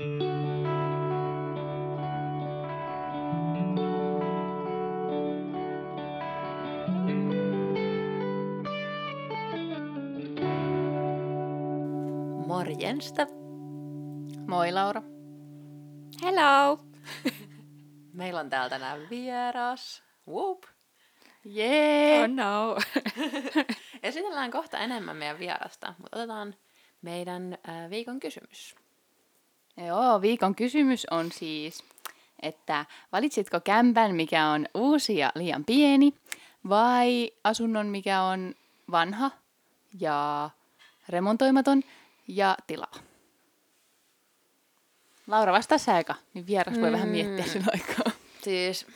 Morjensta. Moi Laura. Hello! Meillä on täällä tänään vieras. Whoop. Jee! Oh no. Esitellään kohta enemmän meidän vierasta, mutta otetaan meidän äh, viikon kysymys. Joo, viikon kysymys on siis, että valitsitko kämpän, mikä on uusi ja liian pieni, vai asunnon, mikä on vanha ja remontoimaton ja tilaa? Laura, vastaa sä eka, niin vieras voi vähän miettiä Mm. sen aikaa. Siis,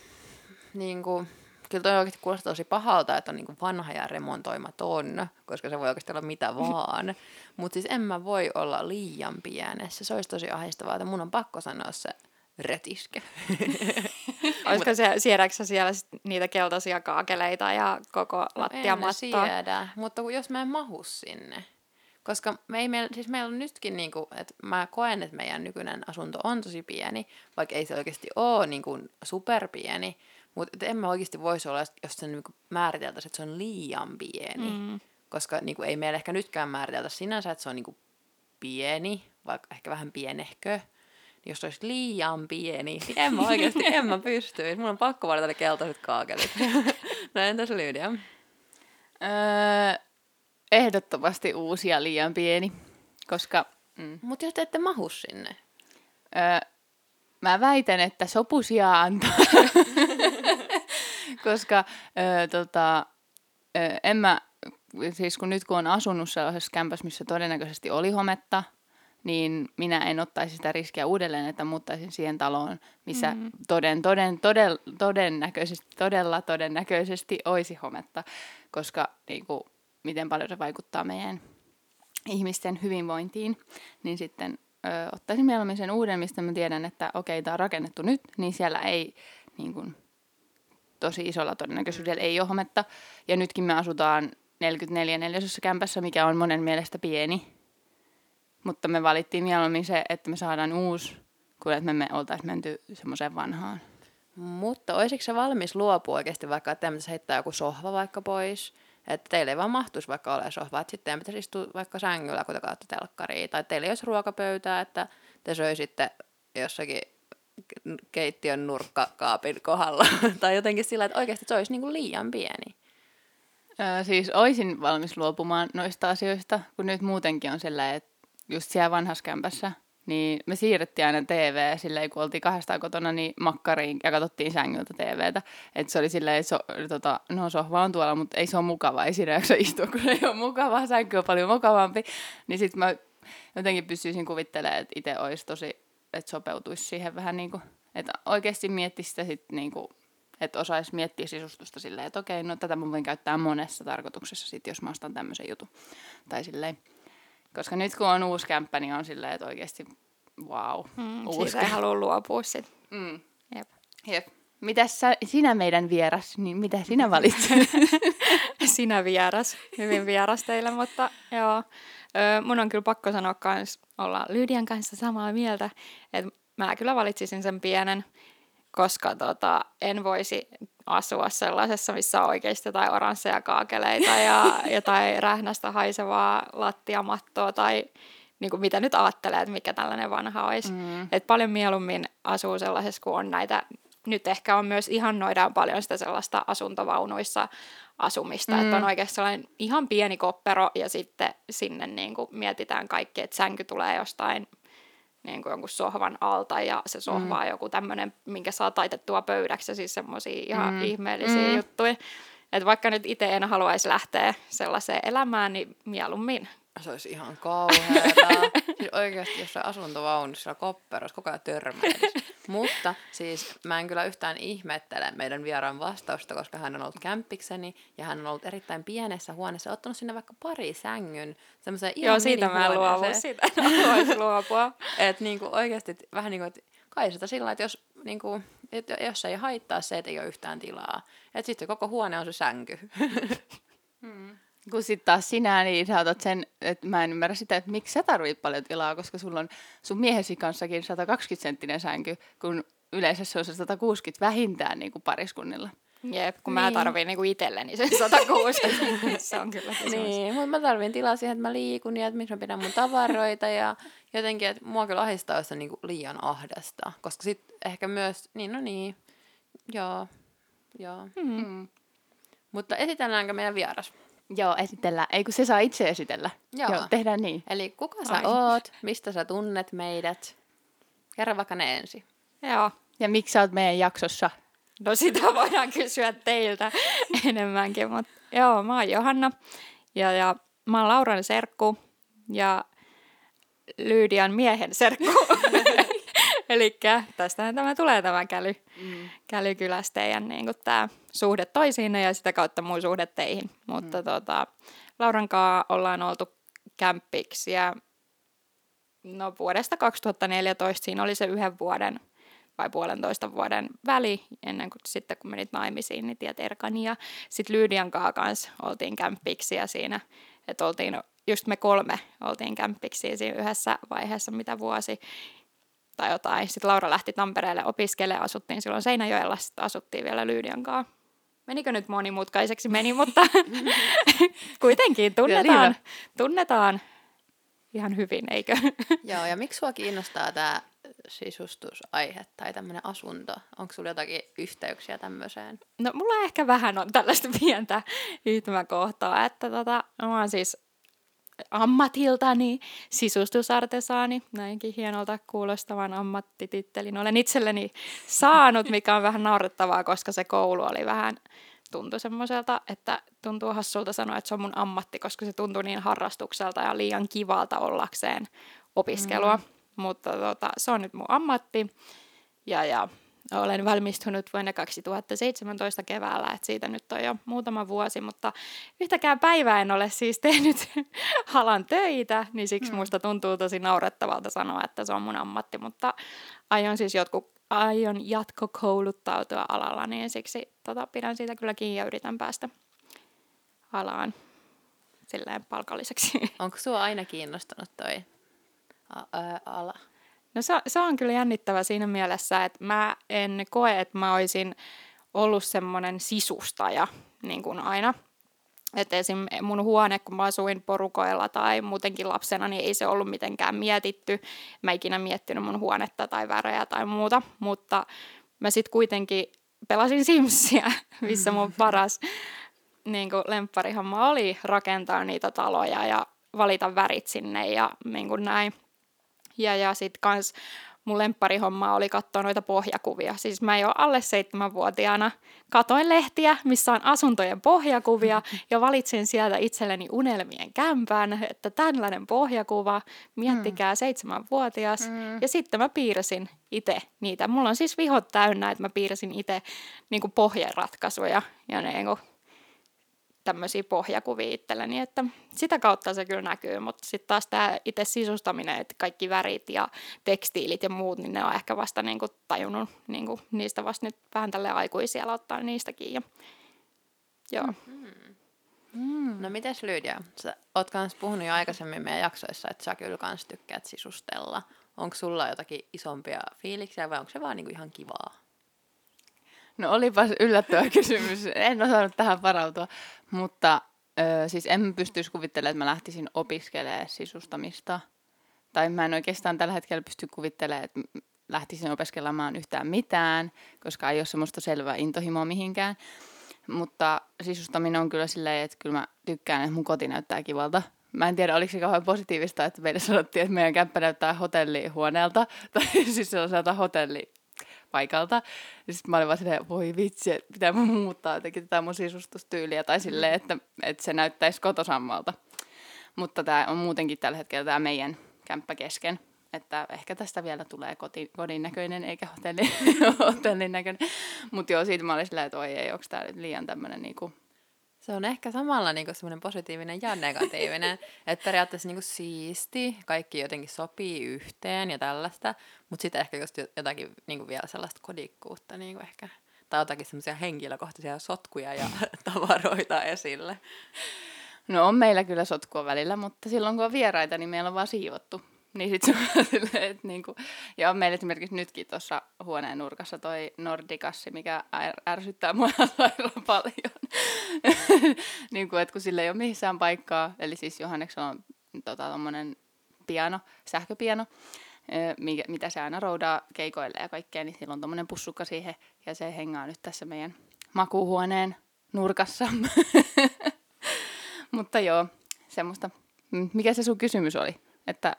niin kuin, kyllä toi oikeasti kuulostaa tosi pahalta, että on niin kuin vanha ja remontoimaton, koska se voi oikeasti olla mitä vaan. Mutta siis en mä voi olla liian pienessä. Se olisi tosi ahdistavaa, että mun on pakko sanoa se retiske. Olisiko se, siedätkö sä siellä niitä keltaisia kaakeleita ja koko No en lattiamattoa? siedä, mutta jos mä en mahu sinne. Koska me ei meillä, siis meillä on nytkin, niinku, että mä koen, että meidän nykyinen asunto on tosi pieni, vaikka ei se oikeasti ole niinku superpieni. Mutta en mä oikeasti voisi olla, jos se niinku määriteltäisiin, että se on liian pieni. Mm. Koska niinku, ei meillä ehkä nytkään määriteltä sinänsä, että se on niinku pieni, vaikka ehkä vähän pienehkö. Niin jos se olisi liian pieni, niin en mä oikeasti, en mä pystyisi. Mun on pakko valita ne keltaiset kaakelit. no entäs Lydia? Öö, ehdottomasti uusi ja liian pieni, koska mm, Mutta jos te ette mahu sinne. Öö, mä väitän, että sopusia antaa, koska öö, tota, öö, en mä, siis kun nyt kun on asunut sellaisessa kämpässä, missä todennäköisesti oli hometta, niin minä en ottaisi sitä riskiä uudelleen, että muuttaisin siihen taloon, missä mm. toden, toden, toden, todennäköisesti, todella todennäköisesti olisi hometta, koska niin kuin, miten paljon se vaikuttaa meidän ihmisten hyvinvointiin, niin sitten ö, ottaisin mieluummin sen uuden, mistä mä tiedän, että okei, tämä on rakennettu nyt, niin siellä ei niin kuin, tosi isolla todennäköisyydellä ei ole hometta. Ja nytkin me asutaan 44 neljäsessä kämpässä, mikä on monen mielestä pieni. Mutta me valittiin mieluummin se, että me saadaan uusi, kuin että me, me oltaisiin menty semmoiseen vanhaan. Mutta olisiko se valmis luopua oikeasti vaikka, että heittää joku sohva vaikka pois? Että teille ei vaan mahtuisi vaikka ole sohva, että sitten pitäisi istua vaikka sängyllä, kun te katsotte telkkaria. Tai teillä ei olisi ruokapöytää, että te söisitte jossakin keittiön nurkkakaapin kohdalla. tai jotenkin sillä, että oikeasti se olisi niin kuin liian pieni. Öö, siis olisin valmis luopumaan noista asioista, kun nyt muutenkin on sellainen, että just siellä vanhassa kämpässä, niin me siirrettiin aina TV silleen, kun oltiin kahdestaan kotona, niin makkariin ja katsottiin sängyltä TVtä. Että se oli silleen, so, tota, no sohva on tuolla, mutta ei se ole mukava, ei siinä jaksa istua, kun ei ole mukavaa, sänky on paljon mukavampi. Niin sitten mä jotenkin pystyisin kuvittelemaan, että itse olisi tosi, että sopeutuisi siihen vähän niin kuin, että oikeasti miettisi sitä sitten niin kuin, että osaisi miettiä sisustusta silleen, että okei, no tätä mä voin käyttää monessa tarkoituksessa sit, jos mä ostan tämmöisen jutun. Tai silleen. Koska nyt kun on uusi kämppä, niin on silleen, että oikeasti wow, Mm, uusi siitä ei halua luopua sit. Mm. Jep. Jep. Mitäs sä, sinä meidän vieras, niin mitä sinä valitset? Sinä vieras, hyvin vieras teille, mutta joo. Ö, mun on kyllä pakko sanoa kans olla Lydian kanssa samaa mieltä, että mä kyllä valitsisin sen pienen, koska tota, en voisi asua sellaisessa, missä on oikeasti jotain oransseja kaakeleita ja jotain rähnästä haisevaa lattiamattoa tai niin kuin mitä nyt ajattelee, että mikä tällainen vanha olisi. Mm. Et paljon mieluummin asuu sellaisessa, kun on näitä, nyt ehkä on myös ihannoidaan paljon sitä sellaista asuntovaunuissa asumista, mm. että on oikeasti sellainen ihan pieni koppero ja sitten sinne niin kuin mietitään kaikki, että sänky tulee jostain niin kuin jonkun sohvan alta ja se sohva on joku tämmöinen, minkä saa taitettua pöydäksi ja siis semmoisia ihan Mm. ihmeellisiä Mm. juttuja. Että vaikka nyt itse en haluaisi lähteä sellaiseen elämään, niin mieluummin. Se olisi ihan kauheata. siis oikeasti jossain asuntovaunussa siellä kopperossa koko ajan törmäilisi. Mutta siis mä en kyllä yhtään ihmettele meidän vieraan vastausta, koska hän on ollut kämppikseni ja hän on ollut erittäin pienessä huoneessa, ottanut sinne vaikka pari sängyn, semmoiseen ihan Joo, siitä mä en luovu, siitä en luopua. Että niinku oikeasti vähän niin kuin, että kai sitä sillä, että jos, niinku, et jos ei haittaa se, että ei ole yhtään tilaa. Että sitten koko huone on se sänky. Kun sitten taas sinä, niin sä otat sen, että mä en ymmärrä sitä, että miksi sä tarvit paljon tilaa, koska sulla on sun miehesi kanssakin 120 senttinen sänky, kun yleensä se on se 160 vähintään niin kuin pariskunnilla. Jep, kun niin. mä Niin. tarviin niinku itselleni sen 160, niin se on kyllä kysymys. Niin, mutta mä tarvin tilaa siihen, että mä liikun ja että missä mä pidän mun tavaroita ja jotenkin, että mua kyllä ahdistaa, jos on niinku liian ahdasta. Koska sit ehkä myös, niin no niin, joo, joo. Mm. Mutta esitelläänkö meidän vieras? Joo, esitellään. Ei kun se saa itse esitellä. Joo. Joo tehdään niin. Eli kuka sä Ai. oot, mistä sä tunnet meidät? Kerro vaikka ne ensin. Joo. Ja miksi sä oot meidän jaksossa? No sitä voidaan kysyä teiltä enemmänkin, mutta joo, mä oon Johanna ja, ja mä oon Lauran serkku ja Lyydian miehen serkku. Eli tästähän tämä tulee tämä käly, Mm. kälykylästä teidän niin tämä suhde toisiinne ja sitä kautta mun suhde teihin. Mutta mm. tota, Lauran kanssa ollaan oltu kämppiksi ja no vuodesta 2014 siinä oli se yhden vuoden vai puolentoista vuoden väli ennen kuin sitten kun menit naimisiin, niin tiet Erkani ja sitten Lyydian kanssa kans oltiin kämppiksiä siinä, että oltiin just me kolme oltiin kämppiksiä siinä yhdessä vaiheessa, mitä vuosi tai jotain. Sitten Laura lähti Tampereelle opiskelemaan, asuttiin silloin Seinäjoella, sitten asuttiin vielä Lyydian kanssa. Menikö nyt monimutkaiseksi? Meni, mutta kuitenkin tunnetaan, hyvä. tunnetaan ihan hyvin, eikö? Joo, ja miksi sua kiinnostaa tämä sisustusaihe tai tämmöinen asunto? Onko sulla jotakin yhteyksiä tämmöiseen? No mulla ehkä vähän on tällaista pientä yhtymäkohtaa, että tota, mä oon siis ammatiltani sisustusartesaani, näinkin hienolta kuulostavan ammattitittelin olen itselleni saanut, mikä on vähän naurettavaa, koska se koulu oli vähän tuntui semmoiselta, että tuntuu hassulta sanoa, että se on mun ammatti, koska se tuntuu niin harrastukselta ja liian kivalta ollakseen opiskelua. Mm. Mutta tota, se on nyt mun ammatti ja, ja olen valmistunut vuonna 2017 keväällä, että siitä nyt on jo muutama vuosi, mutta yhtäkään päivää en ole siis tehnyt alan töitä, niin siksi mm. musta tuntuu tosi naurettavalta sanoa, että se on mun ammatti, mutta aion siis jotkut, aion jatkokouluttautua alalla, niin siksi tota, pidän siitä kyllä kiinni ja yritän päästä alaan silleen palkalliseksi. Onko sua aina kiinnostanut toi a- ala? No se, se on kyllä jännittävä siinä mielessä, että mä en koe, että mä olisin ollut semmoinen sisustaja niin kuin aina. Että esim. mun huone, kun mä asuin porukoilla tai muutenkin lapsena, niin ei se ollut mitenkään mietitty. Mä en ikinä miettinyt mun huonetta tai värejä tai muuta, mutta mä sitten kuitenkin pelasin Simsiä, missä mun paras niin kuin oli rakentaa niitä taloja ja valita värit sinne ja niin kuin näin. Ja, ja sitten kans mun lempparihomma oli katsoa noita pohjakuvia. Siis mä jo alle seitsemänvuotiaana katoin lehtiä, missä on asuntojen pohjakuvia ja valitsin sieltä itselleni unelmien kämpään, että tällainen pohjakuva, miettikää seitsemänvuotias. Mm. Ja sitten mä piirsin itse niitä. Mulla on siis vihot täynnä, että mä piirsin itse niin pohjaratkaisuja ja niin kuin tämmöisiä pohjakuvia itselleni, että sitä kautta se kyllä näkyy, mutta sitten taas tämä itse sisustaminen, että kaikki värit ja tekstiilit ja muut, niin ne on ehkä vasta niinku tajunnut niinku niistä vasta nyt vähän tälle aikuisia ottaa niistäkin. Ja, joo. Mm. No mites Lydia? Sä oot kans puhunut jo aikaisemmin meidän jaksoissa, että sä kyllä kans tykkäät sisustella. Onko sulla jotakin isompia fiiliksiä vai onko se vaan niinku ihan kivaa? No olipas yllättävä kysymys. En osannut tähän varautua. Mutta ö, siis en pystyisi kuvittelemaan, että mä lähtisin opiskelemaan sisustamista. Tai mä en oikeastaan tällä hetkellä pysty kuvittelemaan, että lähtisin opiskelemaan yhtään mitään, koska ei ole semmoista selvää intohimoa mihinkään. Mutta sisustaminen on kyllä silleen, että kyllä mä tykkään, että mun koti näyttää kivalta. Mä en tiedä, oliko se kauhean positiivista, että meille sanottiin, että meidän kämppä näyttää hotellihuoneelta, tai siis sellaiselta Ja sitten mä olin vaan silleen, voi vitsi, että pitää mun muuttaa jotenkin tätä mun sisustustyyliä, tai silleen, että, että se näyttäisi kotosammalta. Mutta tämä on muutenkin tällä hetkellä tämä meidän kämppä kesken. Että ehkä tästä vielä tulee koti, kodin näköinen eikä hotelli, hotellin näköinen. Mutta joo, siitä mä olin silleen, että oi ei, onko tämä nyt liian tämmöinen niinku... Se on ehkä samalla niinku semmoinen positiivinen ja negatiivinen. että periaatteessa niinku siisti, kaikki jotenkin sopii yhteen ja tällaista. Mutta sitten ehkä just jotakin niinku vielä sellaista kodikkuutta niinku ehkä. Tai jotakin semmoisia henkilökohtaisia sotkuja ja tavaroita esille. No on meillä kyllä sotkua välillä, mutta silloin kun on vieraita, niin meillä on vaan siivottu. Niin sit se on silleen, että niinku, ja on meillä esimerkiksi nytkin tuossa huoneen nurkassa toi Nordikassi, mikä är- ärsyttää mua sairaan paljon. niin kuin, että kun sillä ei ole missään paikkaa, eli siis Johanneksella on tota, tommonen piano, sähköpiano, mikä, mitä se aina roudaa keikoille ja kaikkea, niin sillä on tommonen pussukka siihen, ja se hengaa nyt tässä meidän makuuhuoneen nurkassa. Mutta joo, semmoista. Mm, Mikä se sun kysymys oli? Että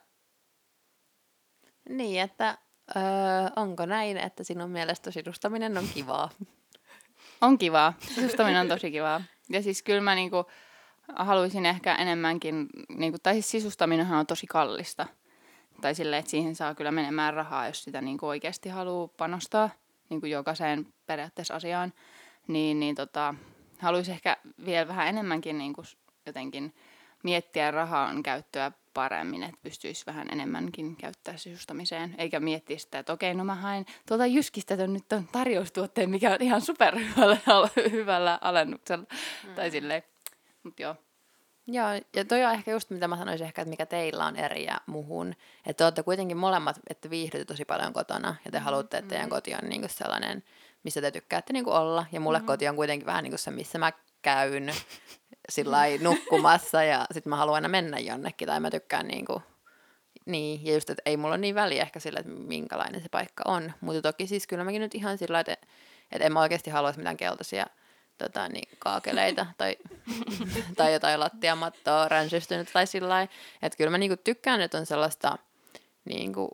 Niin, että öö, onko näin, että sinun mielestä sidustaminen on kivaa? on kivaa. Sisustaminen on tosi kivaa. Ja siis kyllä mä niinku haluaisin ehkä enemmänkin, niinku, tai siis sisustaminenhan on tosi kallista. Tai silleen, että siihen saa kyllä menemään rahaa, jos sitä niinku oikeasti haluaa panostaa niinku jokaiseen periaatteessa asiaan. Niin, niin tota, haluaisin ehkä vielä vähän enemmänkin niinku jotenkin miettiä rahan käyttöä paremmin, että pystyisi vähän enemmänkin käyttää sisustamiseen, eikä miettiä sitä, että okei, no mä haen tuolta Jyskistä ton nyt on tarjoustuotteen, mikä on ihan superhyvällä hyvällä alennuksella. Mm. Tai silleen, mut joo. Joo, ja toi on ehkä just mitä mä sanoisin ehkä, että mikä teillä on eri ja muhun. Että te olette kuitenkin molemmat, että viihdytte tosi paljon kotona ja te haluatte, että teidän koti on niinku sellainen, missä te tykkäätte niinku olla. Ja mulle koti on kuitenkin vähän niinku se, missä mä käyn sillä nukkumassa ja sitten mä haluan aina mennä jonnekin tai mä tykkään niinku, niin, ja just, että ei mulla ole niin väliä ehkä sillä, että minkälainen se paikka on. Mutta toki siis kyllä mäkin nyt ihan sillä, että, että en mä oikeasti haluaisi mitään keltaisia tota, niin, kaakeleita tai, tai jotain lattiamattoa ränsystynyt tai sillä. Että kyllä mä niinku tykkään, että on sellaista niinku,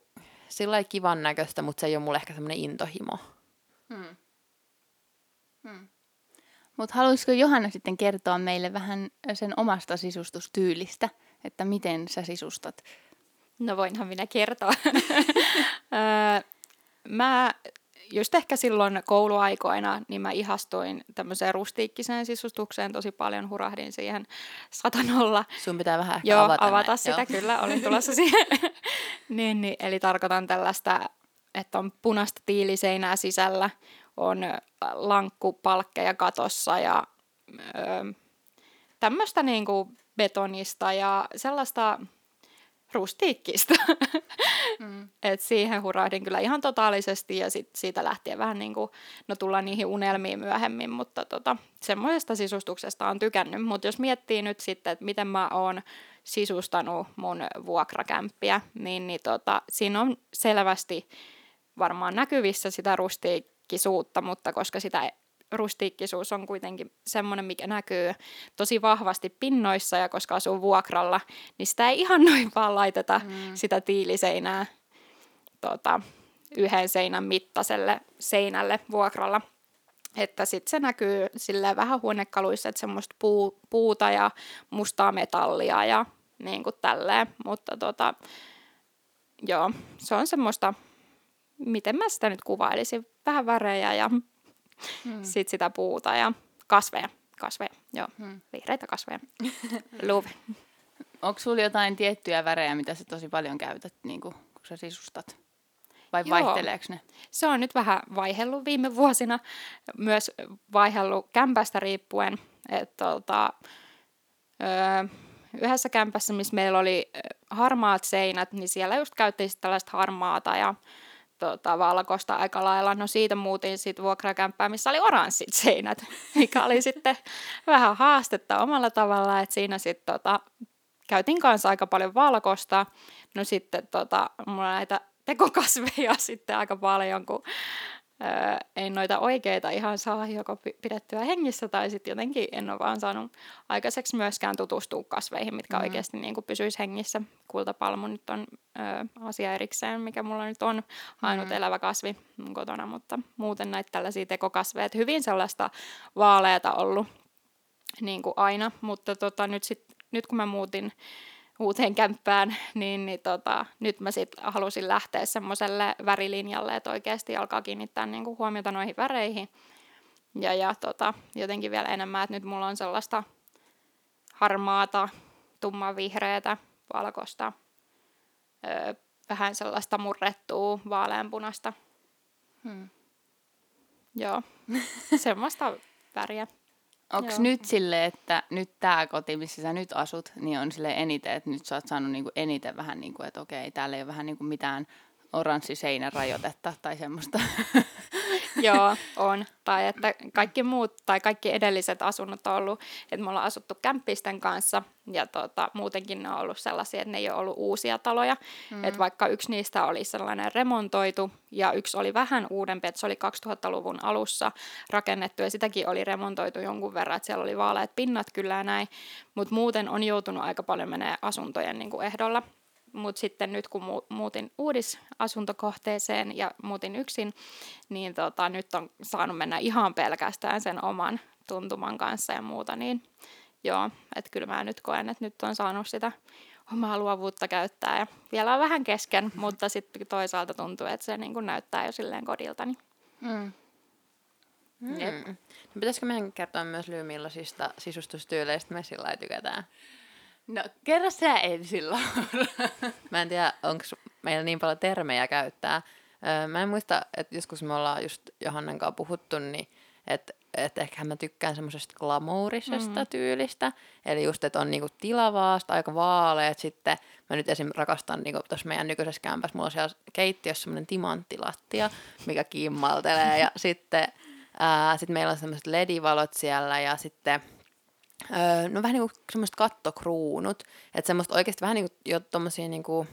sillä kivan näköistä, mutta se ei ole mulle ehkä semmoinen intohimo. Hmm. Hmm. Mutta haluaisiko Johanna sitten kertoa meille vähän sen omasta sisustustyylistä, että miten sä sisustat? No voinhan minä kertoa. Mä just ehkä silloin kouluaikoina, niin mä ihastuin tämmöiseen rustiikkiseen sisustukseen tosi paljon, hurahdin siihen satanolla. Sun pitää vähän ehkä Joo, avata, avata sitä Joo. kyllä, olin tulossa siihen. niin, niin, eli tarkoitan tällaista, että on punaista tiiliseinää sisällä, on lankkupalkkeja katossa ja ö, tämmöistä niinku betonista ja sellaista rustiikkista. Mm. Et siihen hurahdin kyllä ihan totaalisesti ja sit siitä lähtien vähän niin kuin, no tullaan niihin unelmiin myöhemmin, mutta tota, semmoisesta sisustuksesta on tykännyt. Mutta jos miettii nyt sitten, että miten mä oon sisustanut mun vuokrakämppiä, niin, niin tota, siinä on selvästi varmaan näkyvissä sitä rustiikkisuutta, mutta koska sitä rustiikkisuus on kuitenkin semmoinen, mikä näkyy tosi vahvasti pinnoissa ja koska asuu vuokralla, niin sitä ei ihan noin vaan laiteta mm. sitä tiiliseinää tota, yhden seinän mittaiselle seinälle vuokralla. Että sitten se näkyy silleen vähän huonekaluissa, että semmoista puu, puuta ja mustaa metallia ja niin kuin tälleen. Mutta tota, joo, se on semmoista, miten mä sitä nyt kuvailisin, vähän värejä ja Hmm. sit sitä puuta ja kasveja. Kasveja, joo, Hmm. vihreitä kasveja. Luve. Onko sulla jotain tiettyjä värejä, mitä sä tosi paljon käytät, niin kun sä sisustat? Vai Joo. vaihteleeko ne? Se on nyt vähän vaihellut viime vuosina, myös vaihellut kämpästä riippuen. Että tota, öö, yhdessä kämpässä, missä meillä oli harmaat seinät, niin siellä just käytiin tällaista harmaata ja tota, valkoista aika lailla. No siitä muutin sitten vuokrakämppää, missä oli oranssit seinät, mikä oli sitten vähän haastetta omalla tavalla, että siinä sitten tota, käytin kanssa aika paljon valkosta. No sitten tota, mulla näitä tekokasveja sitten aika paljon, kun ei noita oikeita ihan saa joko pi- pidettyä hengissä tai sitten jotenkin en ole vaan saanut aikaiseksi myöskään tutustua kasveihin, mitkä mm. oikeasti niin kuin pysyisi hengissä. Kultapalmu nyt on ö, asia erikseen, mikä mulla nyt on ainut mm. elävä kasvi mun kotona, mutta muuten näitä tällaisia tekokasveja, että hyvin sellaista vaaleata ollut niin kuin aina, mutta tota, nyt, sit, nyt kun mä muutin uuteen kämppään, niin, niin tota, nyt mä sit halusin lähteä semmoiselle värilinjalle, että oikeasti alkaa kiinnittää niin kuin huomiota noihin väreihin. Ja, ja tota, jotenkin vielä enemmän, että nyt mulla on sellaista harmaata, tummanvihreätä, valkoista, öö, vähän sellaista murrettua, vaaleanpunasta. Hmm. Joo, semmoista väriä. Onko nyt sille, että nyt tämä koti, missä sä nyt asut, niin on sille eniten, että nyt sä oot saanut niinku eniten vähän niin kuin, että okei, täällä ei ole vähän niinku mitään oranssi seinärajoitetta tai semmoista. Joo, on. Tai että kaikki muut tai kaikki edelliset asunnot on ollut, että me ollaan asuttu kämppisten kanssa ja tota, muutenkin ne on ollut sellaisia, että ne ei ole ollut uusia taloja. Mm. Että vaikka yksi niistä oli sellainen remontoitu ja yksi oli vähän uudempi, että se oli 2000-luvun alussa rakennettu ja sitäkin oli remontoitu jonkun verran, että siellä oli vaaleat pinnat kyllä ja näin, mutta muuten on joutunut aika paljon menee asuntojen niin kuin ehdolla. Mutta sitten nyt kun mu- muutin uudisasuntokohteeseen ja muutin yksin, niin tota, nyt on saanut mennä ihan pelkästään sen oman tuntuman kanssa ja muuta, niin joo, että kyllä mä nyt koen, että nyt on saanut sitä omaa luovuutta käyttää ja vielä on vähän kesken, mutta sitten toisaalta tuntuu, että se niin kuin näyttää jo silleen kodilta. Niin. Mm. Jep. Mm. No, pitäisikö meidän kertoa myös Lyy, millaisista sisustustyyleistä me sillä tykätään? No, kerro sä ensin, Laura. Mä en tiedä, onko meillä niin paljon termejä käyttää. Öö, Mä en muista, että joskus me ollaan just Johannan kanssa puhuttu, niin että et ehkä mä tykkään semmoisesta glamourisesta mm. tyylistä. Eli just, että on niinku tilavaa, sit aika vaaleet. Sitten mä nyt esim. rakastan niinku tuossa meidän nykyisessä kämpässä, mulla on siellä keittiössä semmoinen timanttilattia, mikä kimmaltelee. ja sitten ää, sit meillä on semmoiset ledivalot siellä ja sitten Öö, no vähän niin kuin semmoiset kattokruunut, että semmoista oikeasti vähän niin kuin jo tommosia niin kuin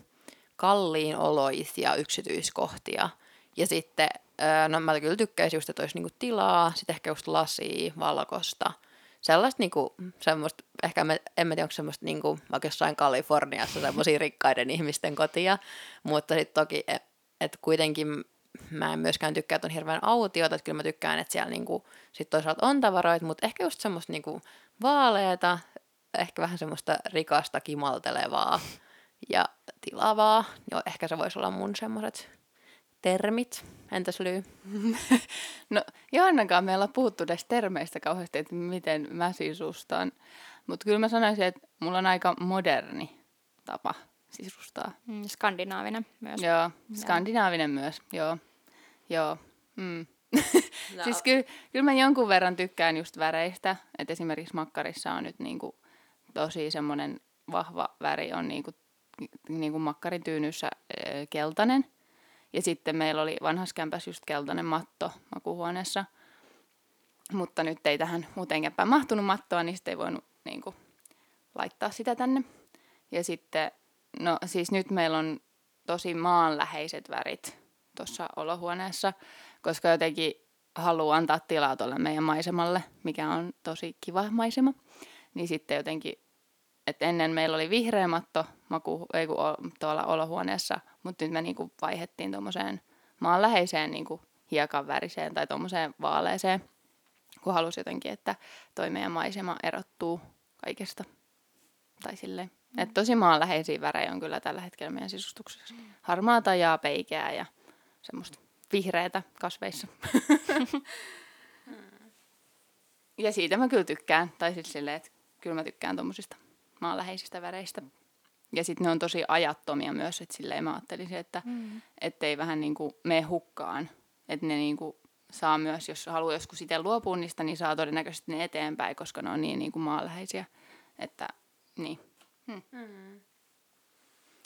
kalliin oloisia yksityiskohtia. Ja sitten, öö, no mä kyllä tykkäisin just, että olisi niin kuin tilaa, sitten ehkä just lasia, valkosta. Sellaista niin kuin, semmoista, ehkä mä, en mä tiedä, onko semmoista niin kuin, vaikka jossain Kaliforniassa semmoisia rikkaiden ihmisten kotia, mutta sitten toki, että et kuitenkin mä en myöskään tykkää, että on hirveän autiota, että kyllä mä tykkään, että siellä niinku, sit toisaalta on tavaroita, mutta ehkä just semmoista niinku vaaleeta, ehkä vähän semmoista rikasta kimaltelevaa ja tilavaa. Joo, ehkä se voisi olla mun semmoiset termit. Entäs Lyy? No, Johannakaan meillä on puhuttu näistä termeistä kauheasti, että miten mä sisustan. Mutta kyllä mä sanoisin, että mulla on aika moderni tapa sisustaa. Mm, skandinaavinen myös. Joo, skandinaavinen myös, joo. Joo. Mm. No. Siis kyllä, kyllä mä jonkun verran tykkään just väreistä, että esimerkiksi makkarissa on nyt niinku tosi semmoinen vahva väri on niinku, niinku makkarityynyssä ö, keltainen. Ja sitten meillä oli vanhassa kämpässä just keltainen matto makuuhuoneessa. Mutta nyt ei tähän muuteen kämpään mahtunut mattoa, niin sitten ei voinut niinku, laittaa sitä tänne. Ja sitten, no siis nyt meillä on tosi maanläheiset värit tuossa olohuoneessa, koska jotenkin haluaa antaa tilaa tuolle meidän maisemalle, mikä on tosi kiva maisema. Niin sitten jotenkin, että ennen meillä oli vihreä matto maku, ei kun tuolla olohuoneessa, mutta nyt me niinku vaihettiin tuommoiseen maanläheiseen niinku hiekan väriseen tai tuommoiseen vaaleeseen, kun halusi jotenkin, että toi meidän maisema erottuu kaikesta. Tai silleen. Mm. Että tosi maanläheisiä värejä on kyllä tällä hetkellä meidän sisustuksessa. Harmaata ja peikeää ja semmoista vihreätä kasveissa. ja siitä mä kyllä tykkään. Tai siis silleen, että kyllä mä tykkään tommosista maanläheisistä väreistä. Ja sitten ne on tosi ajattomia myös, että silleen mä ajattelisin, että mm. ettei vähän niinku mene hukkaan. Että ne niinku saa myös, jos haluaa joskus itse luopua niistä, niin saa todennäköisesti ne eteenpäin, koska ne on niin niinku maanläheisiä. Että niin.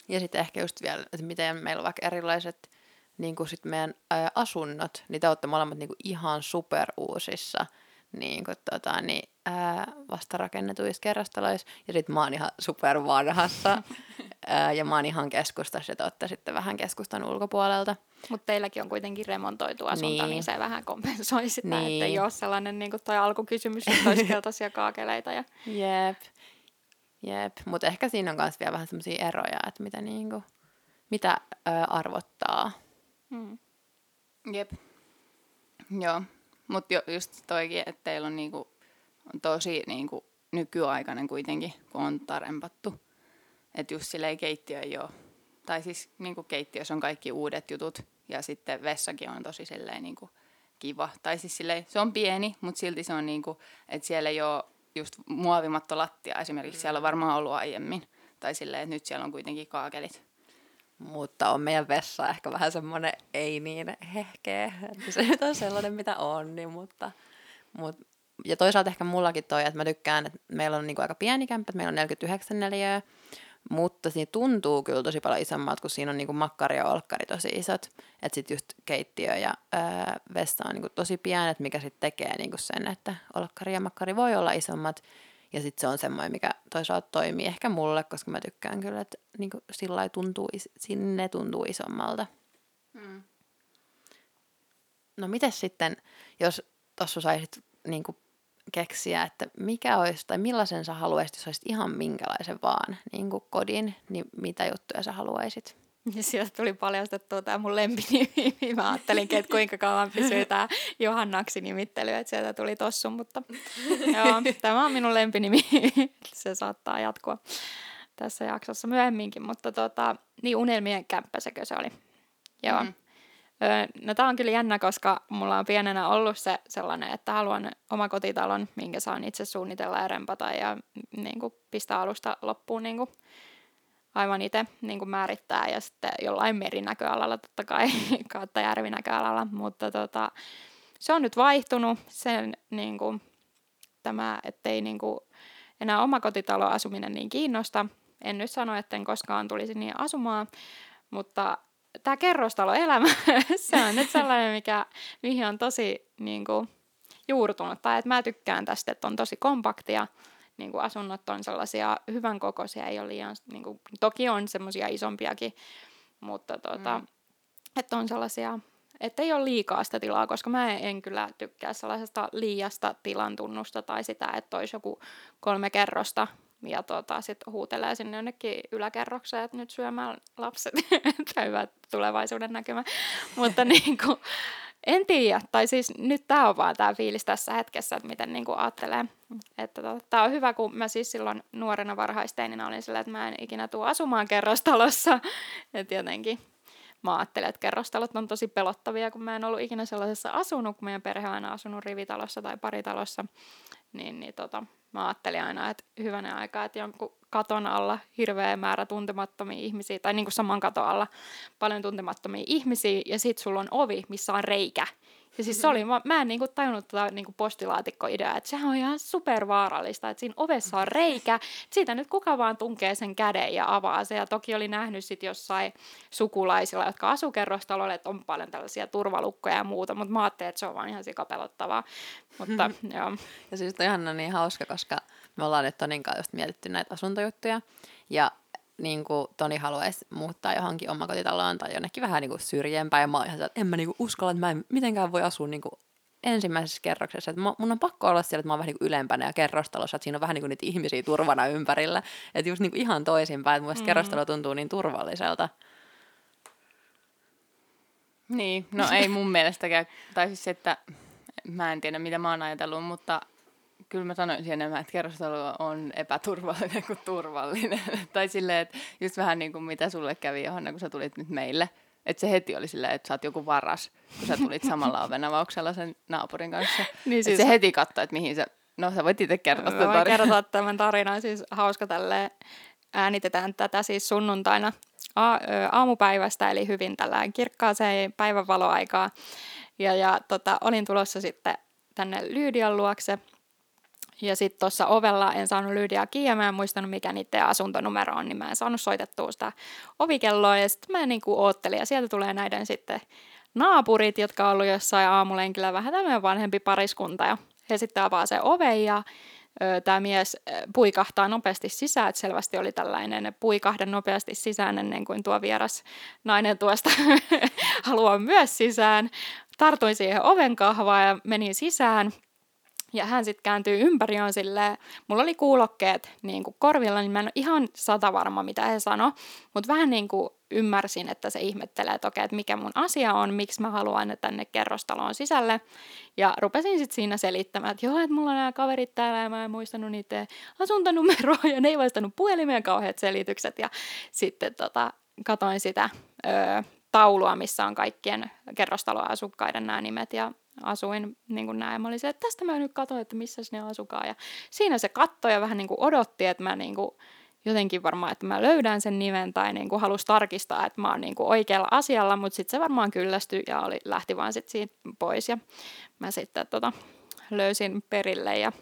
Ja sitten ehkä just vielä, että miten meillä on vaikka erilaiset niin kuin sit meidän ää, asunnot, niin te olette molemmat niin kuin ihan superuusissa niin kuin, tota, niin, ää, vastarakennetuissa kerrostaloissa. Ja sitten mä oon ihan supervanhassa. ää, ja mä oon ihan keskustassa ja te olette sitten vähän keskustan ulkopuolelta. Mutta teilläkin on kuitenkin remontoitu asunto, niin, Niin. niin se vähän kompensoi sitä, niin. Niin. että ei ole sellainen niin kuin toi alkukysymys, että olisi keltaisia kaakeleita. Ja... Jep. Jep. Mutta ehkä siinä on myös vielä vähän semmoisia eroja, että mitä, niinku, mitä ää, arvottaa. Mm. Jep. Joo, mutta jo, just toikin, että teillä on niinku, on tosi niinku, nykyaikainen kuitenkin, kun on tarempattu. Että just silleen keittiö ei ole, tai siis niinku keittiössä on kaikki uudet jutut, ja sitten vessakin on tosi silleen niinku, kiva. Tai siis silleen, se on pieni, mutta silti se on niinku, että siellä ei ole just muovimatto lattia esimerkiksi, siellä on varmaan ollut aiemmin. Tai silleen, että nyt siellä on kuitenkin kaakelit. Mutta on meidän vessa ehkä vähän semmoinen ei niin hehkeä, että se nyt on sellainen mitä on, niin, mutta, mutta ja toisaalta ehkä mullakin toi, että mä tykkään, että meillä on niinku aika pieni kämppä, että meillä on 49 neliöä, mutta siinä tuntuu kyllä tosi paljon isommalta, kun siinä on niinku makkari ja olkkari tosi isot. Että sitten just keittiö ja ää, vessa on niinku tosi pienet, mikä sitten tekee niinku sen, että olkkari ja makkari voi olla isommat. Ja sitten se on semmoinen, mikä toisaalta toimii ehkä mulle, koska mä tykkään kyllä, että niinku sillä tuntuu, sinne tuntuu isommalta. Mm. No miten sitten, jos tuossa saisit niinku keksiä, että mikä olisi, tai millaisen sä haluaisit, jos olisit ihan minkälaisen vaan niin kuin kodin, niin mitä juttuja sä haluaisit? Ja sieltä tuli paljastettua tämä mun lempinimi. Mä ajattelinkin, että kuinka kauan pysyy tämä Johannaksi nimittely, että sieltä tuli tossu, mutta joo, tämä on minun lempinimi. se saattaa jatkua tässä jaksossa myöhemminkin, mutta tota, niin unelmien kämppä sekö se oli. Joo. Mm. No tämä on kyllä jännä, koska mulla on pienenä ollut se sellainen, että haluan oma kotitalon, minkä saan itse suunnitella ja rempata ja niin kuin, pistää alusta loppuun niin kuin, aivan itse niin määrittää ja sitten jollain merinäköalalla totta kai kautta järvinäköalalla, mutta tota, se on nyt vaihtunut sen niin kuin, tämä, ettei niin kuin, enää omakotitalo asuminen niin kiinnosta. En nyt sano, että en koskaan tulisi niin asumaan, mutta tämä kerrostaloelämä, se on nyt sellainen, mikä, mihin on tosi niin kuin, juurtunut. Tai että mä tykkään tästä, että on tosi kompaktia. Niin kuin asunnot on sellaisia hyvän kokoisia, ei ole liian, niin kuin, toki on semmoisia isompiakin, mutta tota, mm. että on sellaisia, että ei ole liikaa sitä tilaa, koska mä en kyllä tykkää sellaisesta liiasta tilan tunnusta tai sitä, että olisi joku kolme kerrosta ja tota, sitten huutelee sinne jonnekin yläkerrokseen, että nyt syömään lapset, että hyvä tulevaisuuden näkymä. Mutta niin kuin, en tiedä, tai siis nyt tämä on vaan tämä fiilis tässä hetkessä, että miten niin kuin ajattelee. Että tota, tämä on hyvä, kun mä siis silloin nuorena varhaisteinina olin sillä, että mä en ikinä tule asumaan kerrostalossa. Että jotenkin mä ajattelen, että kerrostalot on tosi pelottavia, kun mä en ollut ikinä sellaisessa asunut, kun meidän perhe on aina asunut rivitalossa tai paritalossa. Niin, niin tota, mä ajattelin aina, että hyvänä aikaa, että jonkun katon alla hirveä määrä tuntemattomia ihmisiä, tai niin kuin saman katon alla paljon tuntemattomia ihmisiä, ja sit sulla on ovi, missä on reikä, ja siis se oli, mä, mä en niinku tajunnut tätä niinku postilaatikko-ideaa, että sehän on ihan supervaarallista, että siinä ovessa on reikä, että siitä nyt kuka vaan tunkee sen käden ja avaa se. Ja toki oli nähnyt sitten jossain sukulaisilla, jotka asuu että on paljon tällaisia turvalukkoja ja muuta, mutta mä ajattelin, että se on vaan ihan sikapelottavaa. Mutta, joo. Ja siis on ihan niin hauska, koska me ollaan nyt Tonin kanssa just mietitty näitä asuntojuttuja. Ja niin kuin Toni haluaisi muuttaa johonkin omakotitaloon tai jonnekin vähän niin kuin syrjempään. Ja mä oon ihan että en mä niin kuin uskalla, että mä en mitenkään voi asua niin kuin ensimmäisessä kerroksessa. Että mun on pakko olla siellä, että mä oon vähän niin kuin ylempänä ja kerrostalossa, että siinä on vähän niin kuin niitä ihmisiä turvana ympärillä. Että just niin kuin ihan toisinpäin, että mun mm. kerrostalo tuntuu niin turvalliselta. Niin, no ei mun mielestäkään. Tai siis, että mä en tiedä, mitä mä oon ajatellut, mutta kyllä mä sanoisin enemmän, että kerrostalo on epäturvallinen kuin turvallinen. tai silleen, että just vähän niin kuin mitä sulle kävi Johanna, kun sä tulit nyt meille. Että se heti oli silleen, että sä oot joku varas, kun sä tulit samalla ovenavauksella sen naapurin kanssa. niin siis... se heti katsoi, että mihin sä... No sä voit itse kertoa tämän tarinan. kertoa tämän tarinan. Siis hauska tälle äänitetään tätä siis sunnuntaina a- aamupäivästä, eli hyvin tällä kirkkaaseen päivänvaloaikaa. Ja, ja tota, olin tulossa sitten tänne Lyydian luokse – ja sitten tuossa ovella en saanut Lydiaa kiinni, mä en muistanut mikä niiden asuntonumero on, niin mä en saanut soitettua sitä ovikelloa. Ja sitten mä niinku oottelin ja sieltä tulee näiden sitten naapurit, jotka on ollut jossain aamulenkillä vähän tämmöinen vanhempi pariskunta. Ja he sitten avaa se oven ja tämä mies puikahtaa nopeasti sisään, että selvästi oli tällainen puikahda nopeasti sisään ennen kuin tuo vieras nainen tuosta haluaa myös sisään. Tartuin siihen oven kahvaan ja menin sisään ja hän sitten kääntyy ympäri on silleen, mulla oli kuulokkeet niin kuin korvilla, niin mä en ole ihan sata varma, mitä he sano, mutta vähän niin kuin ymmärsin, että se ihmettelee, että okei, että mikä mun asia on, miksi mä haluan ne tänne kerrostaloon sisälle. Ja rupesin sitten siinä selittämään, että joo, että mulla on nämä kaverit täällä ja mä en muistanut niiden asuntonumeroa ja ne ei vastannut puhelimeen kauheat selitykset. Ja sitten tota, katoin sitä öö, taulua, missä on kaikkien kerrostaloasukkaiden nämä nimet ja asuin niin kuin näin. Mä olin se, että tästä mä nyt katsoin, että missä ne asukaan. Ja siinä se katsoi ja vähän niin kuin odotti, että mä niin kuin jotenkin varmaan, että mä löydän sen nimen tai niin kuin halusi tarkistaa, että mä oon niin kuin oikealla asialla, mutta sitten se varmaan kyllästyi ja oli, lähti vaan sitten siitä pois. Ja mä sitten tota, löysin perille ja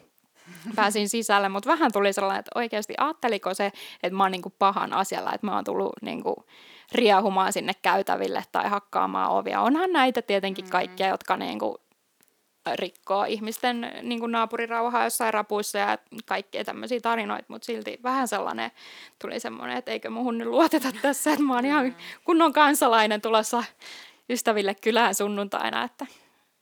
pääsin sisälle, mutta vähän tuli sellainen, että oikeasti ajatteliko se, että mä oon niinku pahan asialla, että mä oon tullut niinku riehumaan sinne käytäville tai hakkaamaan ovia. Onhan näitä tietenkin mm. kaikkia, jotka niinku rikkoo ihmisten niin kuin naapurirauhaa jossain rapuissa ja kaikkea tämmöisiä tarinoita, mutta silti vähän sellainen tuli semmoinen, että eikö muhun nyt luoteta tässä, että mä oon ihan kunnon kansalainen tulossa ystäville kylään sunnuntaina, että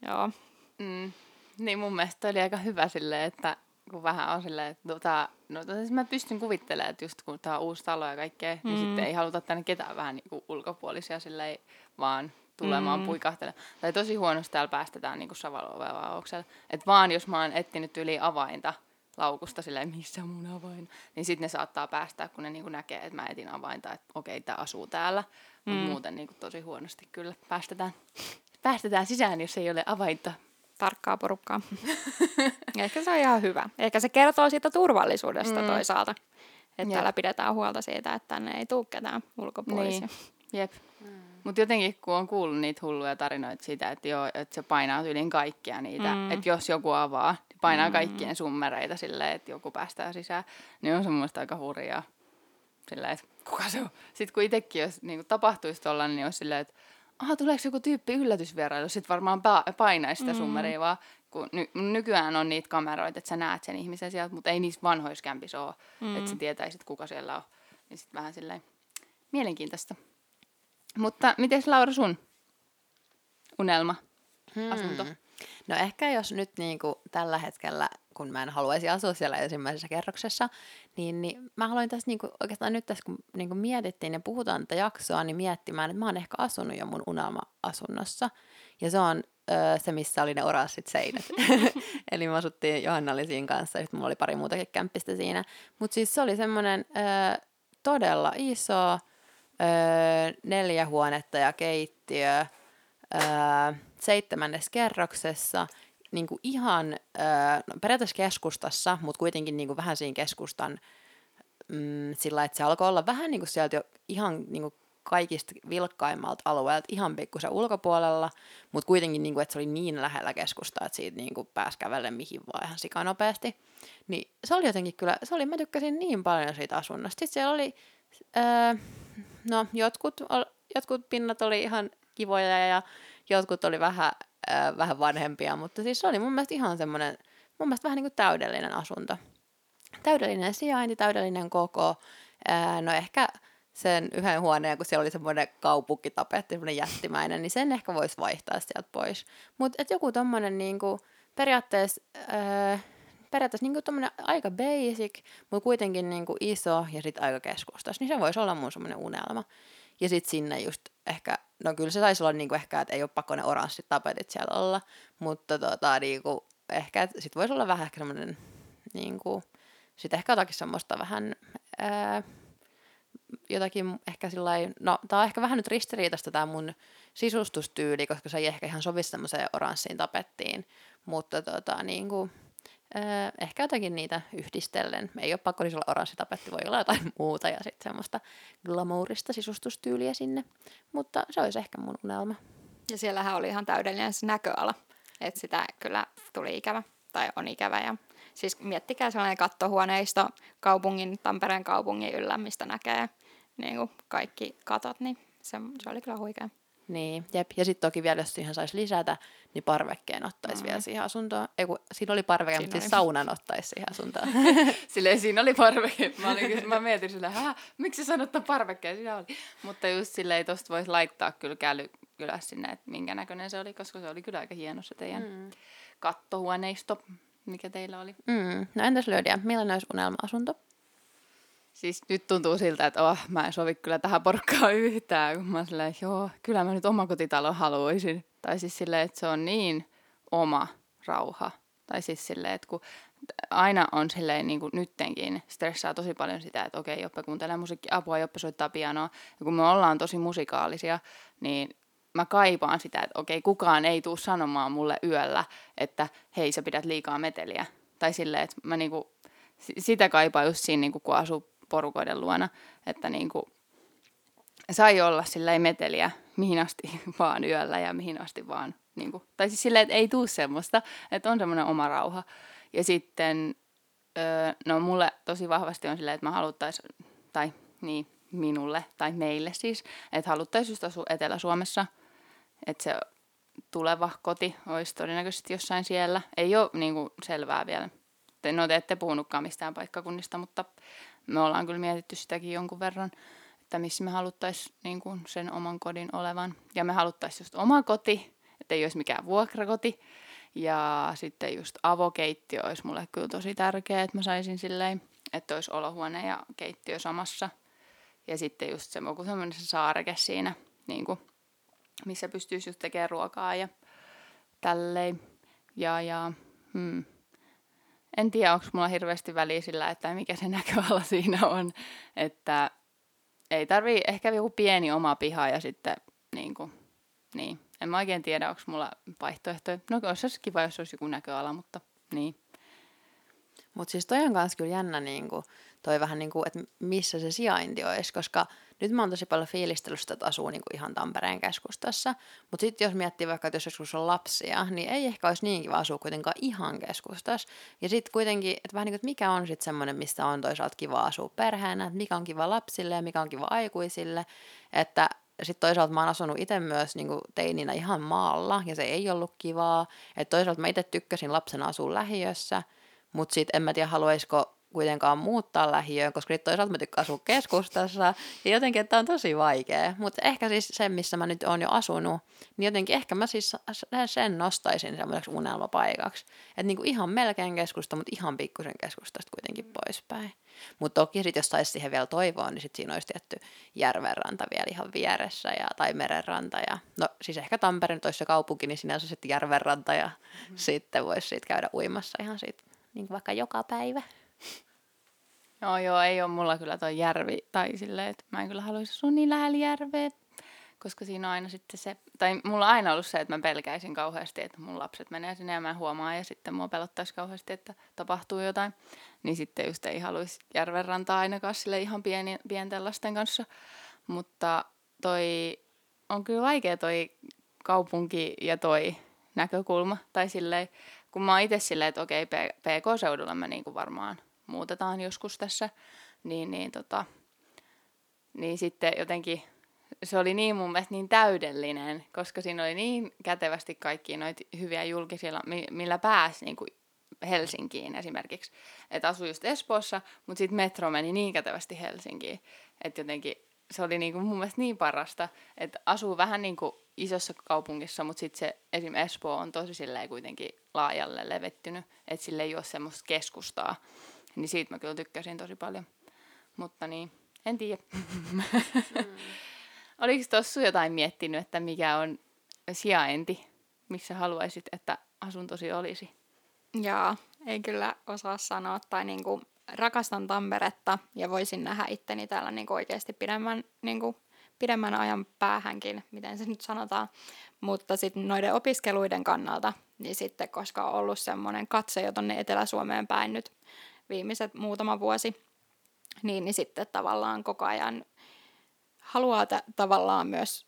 joo. Mm. Niin mun mielestä oli aika hyvä silleen, että kun vähän on silleen, että tota, no, tota, siis mä pystyn kuvittelemaan, että just kun tämä on uusi talo ja kaikkea, niin mm. niin sitten ei haluta tänne ketään vähän niin kuin ulkopuolisia silleen, vaan tulemaan mm. puikahtelemaan. Tai tosi huonosti täällä päästetään niin Savaloveavauksella. Että vaan jos mä oon etsinyt yli avainta laukusta silleen, missä mun avain, niin sitten ne saattaa päästää, kun ne niin kuin näkee, että mä etin avainta, että okei, tämä asuu täällä. Mm. Mutta muuten niin tosi huonosti kyllä päästetään, päästetään sisään, jos ei ole avainta. Tarkkaa porukkaa. Ehkä se on ihan hyvä. Ehkä se kertoo siitä turvallisuudesta mm. toisaalta. Että täällä pidetään huolta siitä, että tänne ei tule ketään ulkopuolisia. Niin. Jep. Mm. Mutta jotenkin kun on kuullut niitä hulluja tarinoita siitä, että, joo, että se painaa yli kaikkia niitä, mm. että jos joku avaa, niin painaa mm. kaikkien summereita silleen, että joku päästää sisään, niin on se mun aika hurjaa. Silleen, että kuka se on? Sitten kun itsekin jos niin tapahtuisi tuolla, niin olisi silleen, että aha, tuleeko joku tyyppi yllätysvierailu, sitten varmaan pa- painaisi sitä mm. summeria vaan, kun ny- nykyään on niitä kameroita, että sä näet sen ihmisen sieltä, mutta ei niissä vanhoissa kämpissä ole, mm. että sä tietäisit, kuka siellä on. Niin sitten vähän silleen mielenkiintoista. Mutta miten Laura sun unelma, hmm. asunto? No ehkä jos nyt niin kuin tällä hetkellä, kun mä en haluaisi asua siellä ensimmäisessä kerroksessa, niin, niin mä haluan tässä niin kuin, oikeastaan nyt tässä, kun niin kuin mietittiin ja puhutaan tätä jaksoa, niin miettimään, että mä oon ehkä asunut jo mun unelma-asunnossa. Ja se on öö, se, missä oli ne oranssit seinät. Eli me asuttiin Johanna Lisiin kanssa, ja mulla oli pari muutakin kämppistä siinä. Mutta siis se oli semmoinen öö, todella iso, öö, neljä huonetta ja keittiö öö, seitsemännes kerroksessa, niin kuin ihan öö, no, periaatteessa keskustassa, mutta kuitenkin niin kuin vähän siinä keskustan mm, sillä, että se alkoi olla vähän niin kuin sieltä jo ihan niin kuin kaikista vilkkaimmalta alueelta ihan pikkusen ulkopuolella, mutta kuitenkin, niin kuin, että se oli niin lähellä keskustaa, että siitä niin kuin pääsi kävelle mihin vaan ihan sikanopeasti. Niin se oli jotenkin kyllä, se oli, mä tykkäsin niin paljon siitä asunnosta. Sitten siellä oli, öö, no jotkut, jotkut pinnat oli ihan kivoja ja jotkut oli vähän, äh, vähän vanhempia, mutta siis se oli mun mielestä ihan semmoinen, mun mielestä vähän niin kuin täydellinen asunto. Täydellinen sijainti, täydellinen koko, no ehkä sen yhden huoneen, kun siellä oli semmoinen kaupunkitapetti, semmoinen jättimäinen, niin sen ehkä voisi vaihtaa sieltä pois. Mutta joku tommonen niinku, periaatteessa, äh, periaatteessa niinku tommonen aika basic, mutta kuitenkin niinku iso ja sitten aika keskustas, niin se voisi olla mun semmoinen unelma. Ja sitten sinne just ehkä, no kyllä se taisi olla niinku ehkä, että ei ole pakko ne oranssit tapetit siellä olla, mutta tota, niinku, ehkä sitten voisi olla vähän ehkä semmoinen, niinku, sitten ehkä jotakin semmoista vähän, ää, jotakin ehkä sillä no tää on ehkä vähän nyt ristiriitaista tämä mun sisustustyyli, koska se ei ehkä ihan sovi semmoiseen oranssiin tapettiin, mutta tota, niinku, Ehkä jotakin niitä yhdistellen. Ei ole pakko olla oranssi tapetti, voi olla jotain muuta ja sitten semmoista glamourista sisustustyyliä sinne. Mutta se olisi ehkä mun unelma. Ja siellähän oli ihan täydellinen se näköala, että sitä kyllä tuli ikävä tai on ikävä. Ja siis miettikää sellainen kattohuoneisto kaupungin, Tampereen kaupungin yllä, mistä näkee niin kuin kaikki katot, niin se, se oli kyllä huikea. Niin, jep. Ja sitten toki vielä, jos siihen saisi lisätä, niin parvekkeen ottaisi mm. vielä siihen asuntoon. Ei kun, siinä oli parveke, mutta siis saunan ottaisi siihen asuntoon. silleen siinä oli parveke. Mä, olin, mä mietin silleen, Hä, miksi sä sanot parvekkeen? Siinä oli. Mutta just silleen, tosta voisi laittaa kyllä käly kyllä sinne, että minkä näköinen se oli, koska se oli kyllä aika hieno se teidän mm. kattohuoneisto, mikä teillä oli. Mm. No entäs Löödiä, millainen olisi unelma-asunto? Siis nyt tuntuu siltä, että oh, mä en sovi kyllä tähän porkkaan yhtään, kun mä silleen, joo, kyllä mä nyt omakotitalon haluaisin. Tai siis silleen, että se on niin oma rauha. Tai siis silleen, että kun aina on silleen niin kuin nyttenkin stressaa tosi paljon sitä, että okei, Joppe kuuntelee musiikkiapua, Joppe soittaa pianoa. Ja kun me ollaan tosi musikaalisia, niin mä kaipaan sitä, että okei, kukaan ei tule sanomaan mulle yöllä, että hei, sä pidät liikaa meteliä. Tai silleen, että mä niinku, sitä kaipaan just siinä, niinku, kun asuu porukoiden luona, että niin kuin, sai olla sillä meteliä mihin asti vaan yöllä ja mihin asti vaan. Niin kuin, tai siis silleen, että ei tuu semmoista, että on semmoinen oma rauha. Ja sitten, no mulle tosi vahvasti on silleen, että mä haluttais, tai niin, minulle tai meille siis, että haluttaisiin just asua Etelä-Suomessa, että se tuleva koti olisi todennäköisesti jossain siellä. Ei ole niin kuin, selvää vielä. Te, no te ette puhunutkaan mistään paikkakunnista, mutta me ollaan kyllä mietitty sitäkin jonkun verran, että missä me haluttaisiin niin kuin, sen oman kodin olevan. Ja me haluttaisiin just oma koti, että ei olisi mikään vuokrakoti. Ja sitten just avokeittiö olisi mulle kyllä tosi tärkeä, että mä saisin silleen, että olisi olohuone ja keittiö samassa. Ja sitten just se semmoinen saareke siinä, niin kuin, missä pystyisi just tekemään ruokaa ja tälleen. Ja, ja hmm. En tiedä, onko mulla hirveästi väliä sillä, että mikä se näköala siinä on. Että ei tarvii ehkä joku pieni oma piha ja sitten niin kuin, niin. En mä oikein tiedä, onko mulla vaihtoehtoja. No olisi kiva, jos olisi joku näköala, mutta niin. Mutta siis toi on kyllä jännä, niin kuin, toi vähän niin kuin, että missä se sijainti olisi, koska nyt mä oon tosi paljon fiilistellyt sitä, että asuu niin kuin ihan Tampereen keskustassa, mutta sitten jos miettii vaikka, että jos joskus on lapsia, niin ei ehkä olisi niin kiva asua kuitenkaan ihan keskustassa. Ja sitten kuitenkin, että vähän niin kuin, että mikä on sitten semmoinen, mistä on toisaalta kiva asua perheenä, että mikä on kiva lapsille ja mikä on kiva aikuisille, että sitten toisaalta mä oon asunut itse myös niin kuin teininä ihan maalla, ja se ei ollut kivaa. Että toisaalta mä itse tykkäsin lapsena asua lähiössä, mutta sitten en mä tiedä, haluaisiko kuitenkaan muuttaa lähiöön, koska nyt toisaalta mä tykkään asua keskustassa, ja jotenkin, että on tosi vaikea. Mutta ehkä siis se, missä mä nyt oon jo asunut, niin jotenkin ehkä mä siis sen nostaisin semmoiseksi unelmapaikaksi. Että niinku ihan melkein keskusta, mutta ihan pikkusen keskustasta kuitenkin poispäin. Mutta toki sitten, jos saisi siihen vielä toivoa, niin sitten siinä olisi tietty järvenranta vielä ihan vieressä, ja, tai merenranta. Ja, no siis ehkä Tampere nyt olisi se kaupunki, niin sinänsä sitten järvenranta, ja mm-hmm. sitten voisi siitä käydä uimassa ihan siitä, niin vaikka joka päivä. Joo, joo, ei ole mulla kyllä toi järvi, tai silleen, että mä en kyllä haluaisi asua niin lähellä järveä, koska siinä on aina sitten se, tai mulla on aina ollut se, että mä pelkäisin kauheasti, että mun lapset menee sinne ja mä huomaan, ja sitten mua pelottaisi kauheasti, että tapahtuu jotain, niin sitten just ei haluaisi järvenrantaa ainakaan sille ihan pieni, pienten lasten kanssa, mutta toi on kyllä vaikea toi kaupunki ja toi näkökulma, tai silleen, kun mä oon itse silleen, että okei, PK-seudulla mä niinku varmaan muutetaan joskus tässä, niin, niin, tota, niin sitten jotenkin se oli niin mun mielestä niin täydellinen, koska siinä oli niin kätevästi kaikki noita hyviä julkisia, millä pääsi niin kuin Helsinkiin esimerkiksi. Että asui just Espoossa, mutta sitten metro meni niin kätevästi Helsinkiin. Että jotenkin se oli niin kuin mun mielestä niin parasta, että asuu vähän niin kuin isossa kaupungissa, mutta sitten se esim. Espoo on tosi silleen kuitenkin laajalle levettynyt, että sille ei ole semmoista keskustaa. Niin siitä mä kyllä tykkäsin tosi paljon. Mutta niin, en tiedä. Mm. Oliko tuossa jotain miettinyt, että mikä on sijainti, missä haluaisit, että asuntosi olisi? Jaa, ei kyllä osaa sanoa. Tai niinku, rakastan Tamperetta ja voisin nähdä itteni täällä niinku oikeasti pidemmän, niinku, pidemmän ajan päähänkin, miten se nyt sanotaan. Mutta sitten noiden opiskeluiden kannalta, niin sitten koska on ollut semmoinen katse jo tuonne Etelä-Suomeen päin nyt viimeiset muutama vuosi, niin, niin sitten tavallaan koko ajan haluaa t- tavallaan myös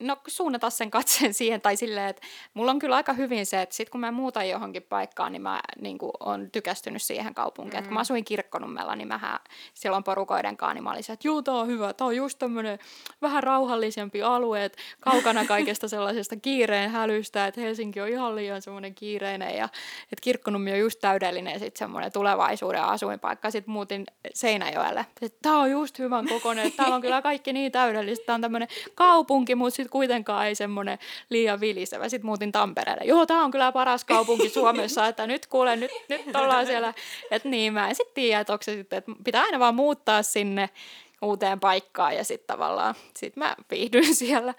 no, suunnata sen katseen siihen, tai silleen, että mulla on kyllä aika hyvin se, että sit kun mä muutan johonkin paikkaan, niin mä niin kuin, on tykästynyt siihen kaupunkiin. Mm. kun mä asuin Kirkkonummella, niin mähän silloin porukoiden kanssa, niin mä olin se, että juu, tää on hyvä, tää on just tämmönen vähän rauhallisempi alue, että kaukana kaikesta sellaisesta kiireen hälystä, että Helsinki on ihan liian semmoinen kiireinen, ja että Kirkkonummi on just täydellinen sitten semmoinen tulevaisuuden asuinpaikka. Sitten muutin Seinäjoelle, tää on just hyvän kokoinen, täällä on kyllä kaikki niin täydellistä, tää on tämmöinen kaupunki, mutta sitten kuitenkaan ei semmoinen liian vilisevä. Sitten muutin Tampereelle. Joo, tämä on kyllä paras kaupunki Suomessa, että nyt kuule, nyt, nyt ollaan siellä. Että niin, mä en sitten tiedä, että onko se sitten, että pitää aina vaan muuttaa sinne uuteen paikkaan ja sitten tavallaan sit mä viihdyin siellä.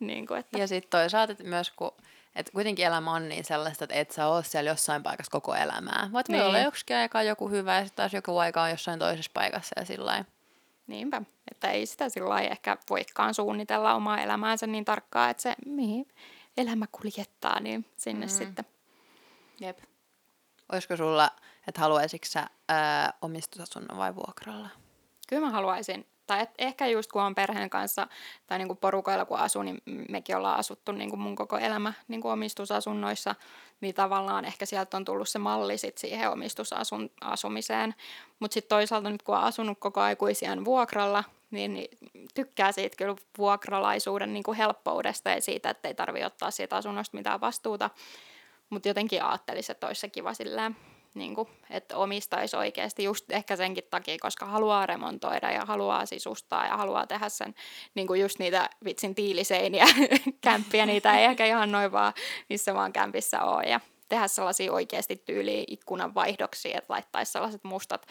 Niin kuin, että. Ja sitten toisaalta että myös, kun että kuitenkin elämä on niin sellaista, että et sä ole siellä jossain paikassa koko elämää. Voit niin. olla joksikin aikaa joku hyvä ja sitten taas joku aika on jossain toisessa paikassa ja sillä Niinpä, että ei sitä sillä ehkä voikaan suunnitella omaa elämäänsä niin tarkkaan, että se mihin elämä kuljettaa, niin sinne mm-hmm. sitten. Jep. Olisiko sulla, että haluaisitko sä ää, omistusasunnon vai vuokralla? Kyllä mä haluaisin Tai et ehkä just kun on perheen kanssa tai niin kuin porukoilla kun asuu, niin mekin ollaan asuttu niin kuin mun koko elämä niin kuin omistusasunnoissa, niin tavallaan ehkä sieltä on tullut se malli sit siihen omistusasumiseen. Mutta sitten toisaalta nyt kun on asunut koko aikuisian vuokralla, niin, niin tykkää siitä kyllä vuokralaisuuden niin kuin helppoudesta ja siitä, että ei tarvitse ottaa siitä asunnosta mitään vastuuta. Mutta jotenkin ajattelisi, että olisi se kiva silleen, niin kuin, että omistaisi oikeasti just ehkä senkin takia, koska haluaa remontoida ja haluaa sisustaa ja haluaa tehdä sen niin kuin just niitä vitsin tiiliseiniä, kämppiä, niitä ei ehkä ihan noin vaan missä vaan kämpissä ole ja tehdä sellaisia oikeasti tyyliä ikkunan vaihdoksia, että laittaisi sellaiset mustat,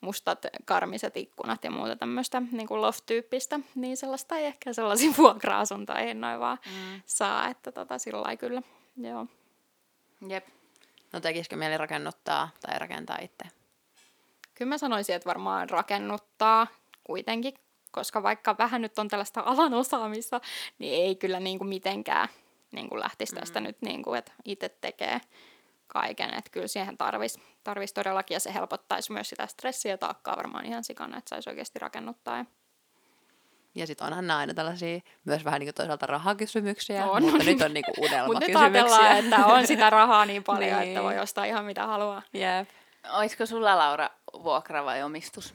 mustat karmiset ikkunat ja muuta tämmöistä niin kuin loft-tyyppistä, niin sellaista ei ehkä sellaisiin vuokra-asuntoihin noin vaan mm. saa, että tota, sillä kyllä, joo. Jep. No tekisikö mieli rakennuttaa tai rakentaa itse? Kyllä mä sanoisin, että varmaan rakennuttaa kuitenkin, koska vaikka vähän nyt on tällaista alan osaamista, niin ei kyllä niin kuin mitenkään niin kuin lähtisi tästä mm. nyt, niin kuin, että itse tekee kaiken. Että kyllä siihen tarvisi tarvis todellakin ja se helpottaisi myös sitä stressiä ja taakkaa varmaan ihan sikana, että saisi oikeasti rakennuttaa. Ja ja sitten onhan nämä aina tällaisia myös vähän niin kuin toisaalta rahakysymyksiä, on, mutta on. nyt on niin kuin unelmakysymyksiä. Mutta nyt että on sitä rahaa niin paljon, niin. että voi ostaa ihan mitä haluaa. Jep. Olisiko sulla Laura vuokra vai omistus?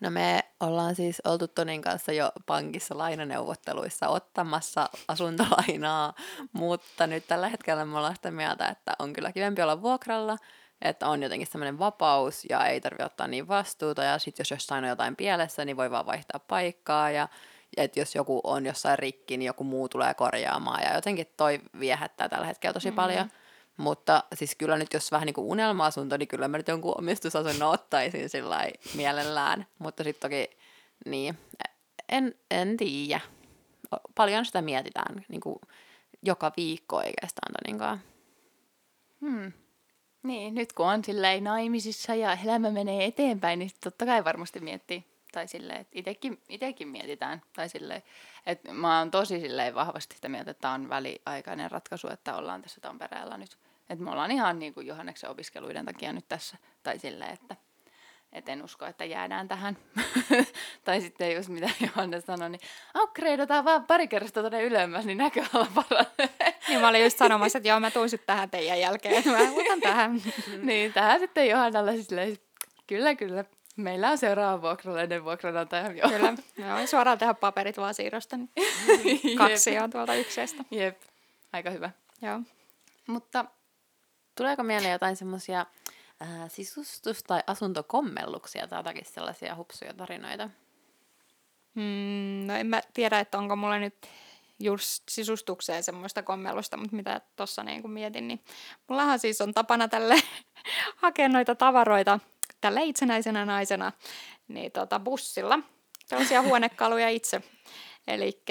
No me ollaan siis oltu Tonin kanssa jo pankissa lainaneuvotteluissa ottamassa asuntolainaa, mutta nyt tällä hetkellä me ollaan sitä mieltä, että on kyllä kivempi olla vuokralla, että on jotenkin semmoinen vapaus ja ei tarvitse ottaa niin vastuuta ja sitten jos jossain on jotain pielessä, niin voi vaan vaihtaa paikkaa ja että jos joku on jossain rikki, niin joku muu tulee korjaamaan ja jotenkin toi viehättää tällä hetkellä tosi mm-hmm. paljon. Mutta siis kyllä nyt, jos vähän niin kuin unelma-asunto, niin kyllä mä nyt jonkun omistusasunnon ottaisin sillä mielellään. Mutta sitten toki, niin, en, en tiedä. Paljon sitä mietitään niin kuin joka viikko oikeastaan Toninkaan. Hmm. Niin, nyt kun on silleen naimisissa ja elämä menee eteenpäin, niin totta kai varmasti miettii. Tai silleen, että itekin, itekin mietitään. Tai silleen, että mä oon tosi silleen vahvasti sitä mieltä, että tämä on väliaikainen ratkaisu, että ollaan tässä Tampereella nyt. Että me ollaan ihan niin kuin Johanneksen opiskeluiden takia nyt tässä. Tai silleen, että et en usko, että jäädään tähän. tai sitten jos mitä Johannes sanoi, niin upgradeataan vaan pari kerrasta tuonne ylemmäs, niin näköala paranee. Niin mä olin just sanomassa, että joo, mä tuun sitten tähän teidän jälkeen, että mä otan tähän. niin, tähän sitten Johannalla silleen, kyllä, kyllä. Meillä on seuraava vuokralainen vuokranantaja. Joo. Kyllä, me voin suoraan tehdä paperit vaan siirrosta, niin kaksi on tuolta yksestä. Jep, aika hyvä. Joo. Mutta tuleeko mieleen jotain semmoisia äh, sisustus- tai asuntokommelluksia tai jotakin sellaisia hupsuja tarinoita? Hmm, no en mä tiedä, että onko mulla nyt just sisustukseen semmoista kommellusta, mutta mitä tuossa niin mietin, niin mullahan siis on tapana tälle hakea noita tavaroita tälle itsenäisenä naisena niin tota, bussilla. Tällaisia huonekaluja itse. Eli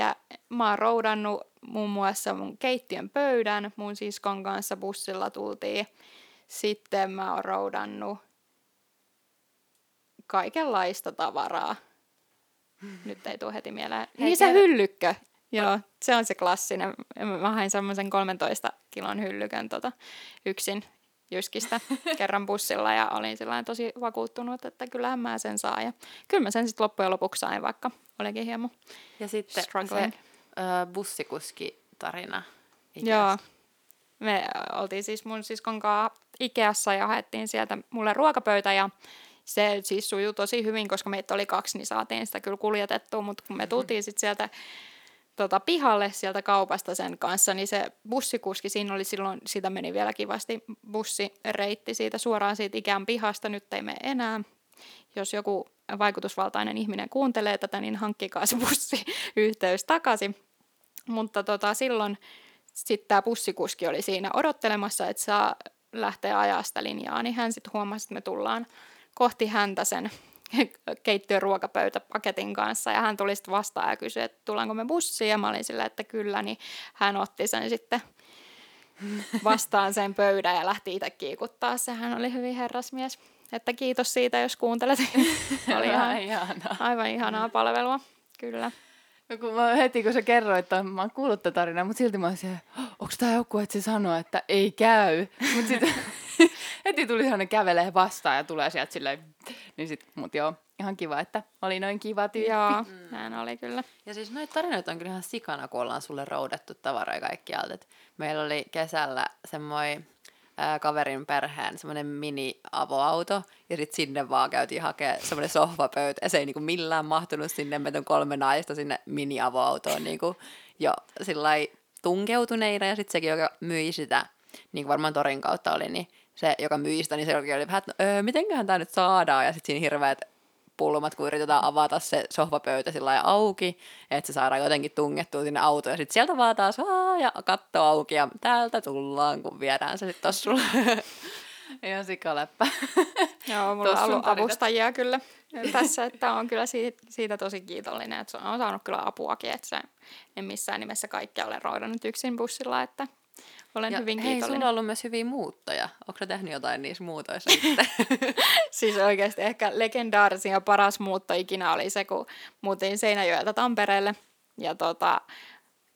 mä oon roudannut muun muassa mun keittiön pöydän, mun siskon kanssa bussilla tultiin sitten mä oon roudannut kaikenlaista tavaraa. Nyt ei tule heti mieleen. Niin se hyllykkö. Joo, se on se klassinen. Mä hain semmoisen 13 kilon hyllykön tota, yksin Jyskistä kerran bussilla ja olin tosi vakuuttunut, että kyllähän mä sen saa. Ja kyllä mä sen sitten loppujen lopuksi sain, vaikka olikin hieman Ja sitten struggling. se uh, bussikuski-tarina. Joo, me oltiin siis mun siskon kanssa Ikeassa ja haettiin sieltä mulle ruokapöytä ja se siis sujui tosi hyvin, koska meitä oli kaksi, niin saatiin sitä kyllä kuljetettua, mutta kun me tultiin sitten sieltä tota, pihalle sieltä kaupasta sen kanssa, niin se bussikuski, siinä oli silloin, sitä meni vielä kivasti bussireitti siitä suoraan siitä ikään pihasta, nyt ei mene enää. Jos joku vaikutusvaltainen ihminen kuuntelee tätä, niin hankkikaa se bussiyhteys takaisin. Mutta tota, silloin sitten tämä bussikuski oli siinä odottelemassa, että saa lähteä ajaa sitä linjaa, niin hän sitten huomasi, että me tullaan kohti häntä sen keittiön ruokapöytäpaketin kanssa ja hän tuli sitten vastaan ja kysyi, että tullaanko me bussiin ja mä olin sillä, että kyllä, niin hän otti sen sitten vastaan sen pöydän ja lähti itse kiikuttaa se. Hän oli hyvin herrasmies. Että kiitos siitä, jos kuuntelet. oli ihan, ihanaa. aivan ihanaa palvelua, kyllä. No kun mä heti kun sä kerroit, että mä oon kuullut tätä tarinaa, mutta silti mä oon siellä, onko tää joku, että se sanoo, että ei käy. Mutta sitten heti tuli sellainen kävelee vastaan ja tulee sieltä silleen, niin sit, mut joo. ihan kiva, että oli noin kiva tyyppi. Joo, näin oli kyllä. Ja siis noita tarinoita on kyllä ihan sikana, kun ollaan sulle roudettu tavaroja kaikkialta. Et meillä oli kesällä semmoinen ää, kaverin perheen semmoinen mini-avoauto, ja sitten sinne vaan käytiin hakemaan semmoinen sohvapöytä, ja se ei niinku millään mahtunut sinne, meitä on kolme naista sinne mini-avoautoon niinku, jo sillä tunkeutuneina, ja sitten sekin, joka myi sitä, niin kuin varmaan torin kautta oli, niin se, joka myi sitä, niin se oli vähän, että no, öö, mitenköhän tämä nyt saadaan, ja sitten siinä hirveät pulmat, kun yritetään avata se sohvapöytä sillä auki, että se saadaan jotenkin tungettua sinne autoon. Ja sitten sieltä vaan taas Aa, ja katto auki ja täältä tullaan, kun viedään se sitten tossa sulle. Ihan sikaläppä. Joo, mulla on ollut avustajia kyllä tässä, että on kyllä siitä, siitä tosi kiitollinen, että on saanut kyllä apuakin, että se en missään nimessä kaikkea ole roudannut yksin bussilla, että olen Ja hyvin hei, kiitollinen. sulla on ollut myös hyviä muuttoja. Onko tehnyt jotain niissä muutoissa sitten? Siis oikeasti ehkä legendaarisin ja paras muutto ikinä oli se, kun muutin Seinäjoelta Tampereelle. Ja tota,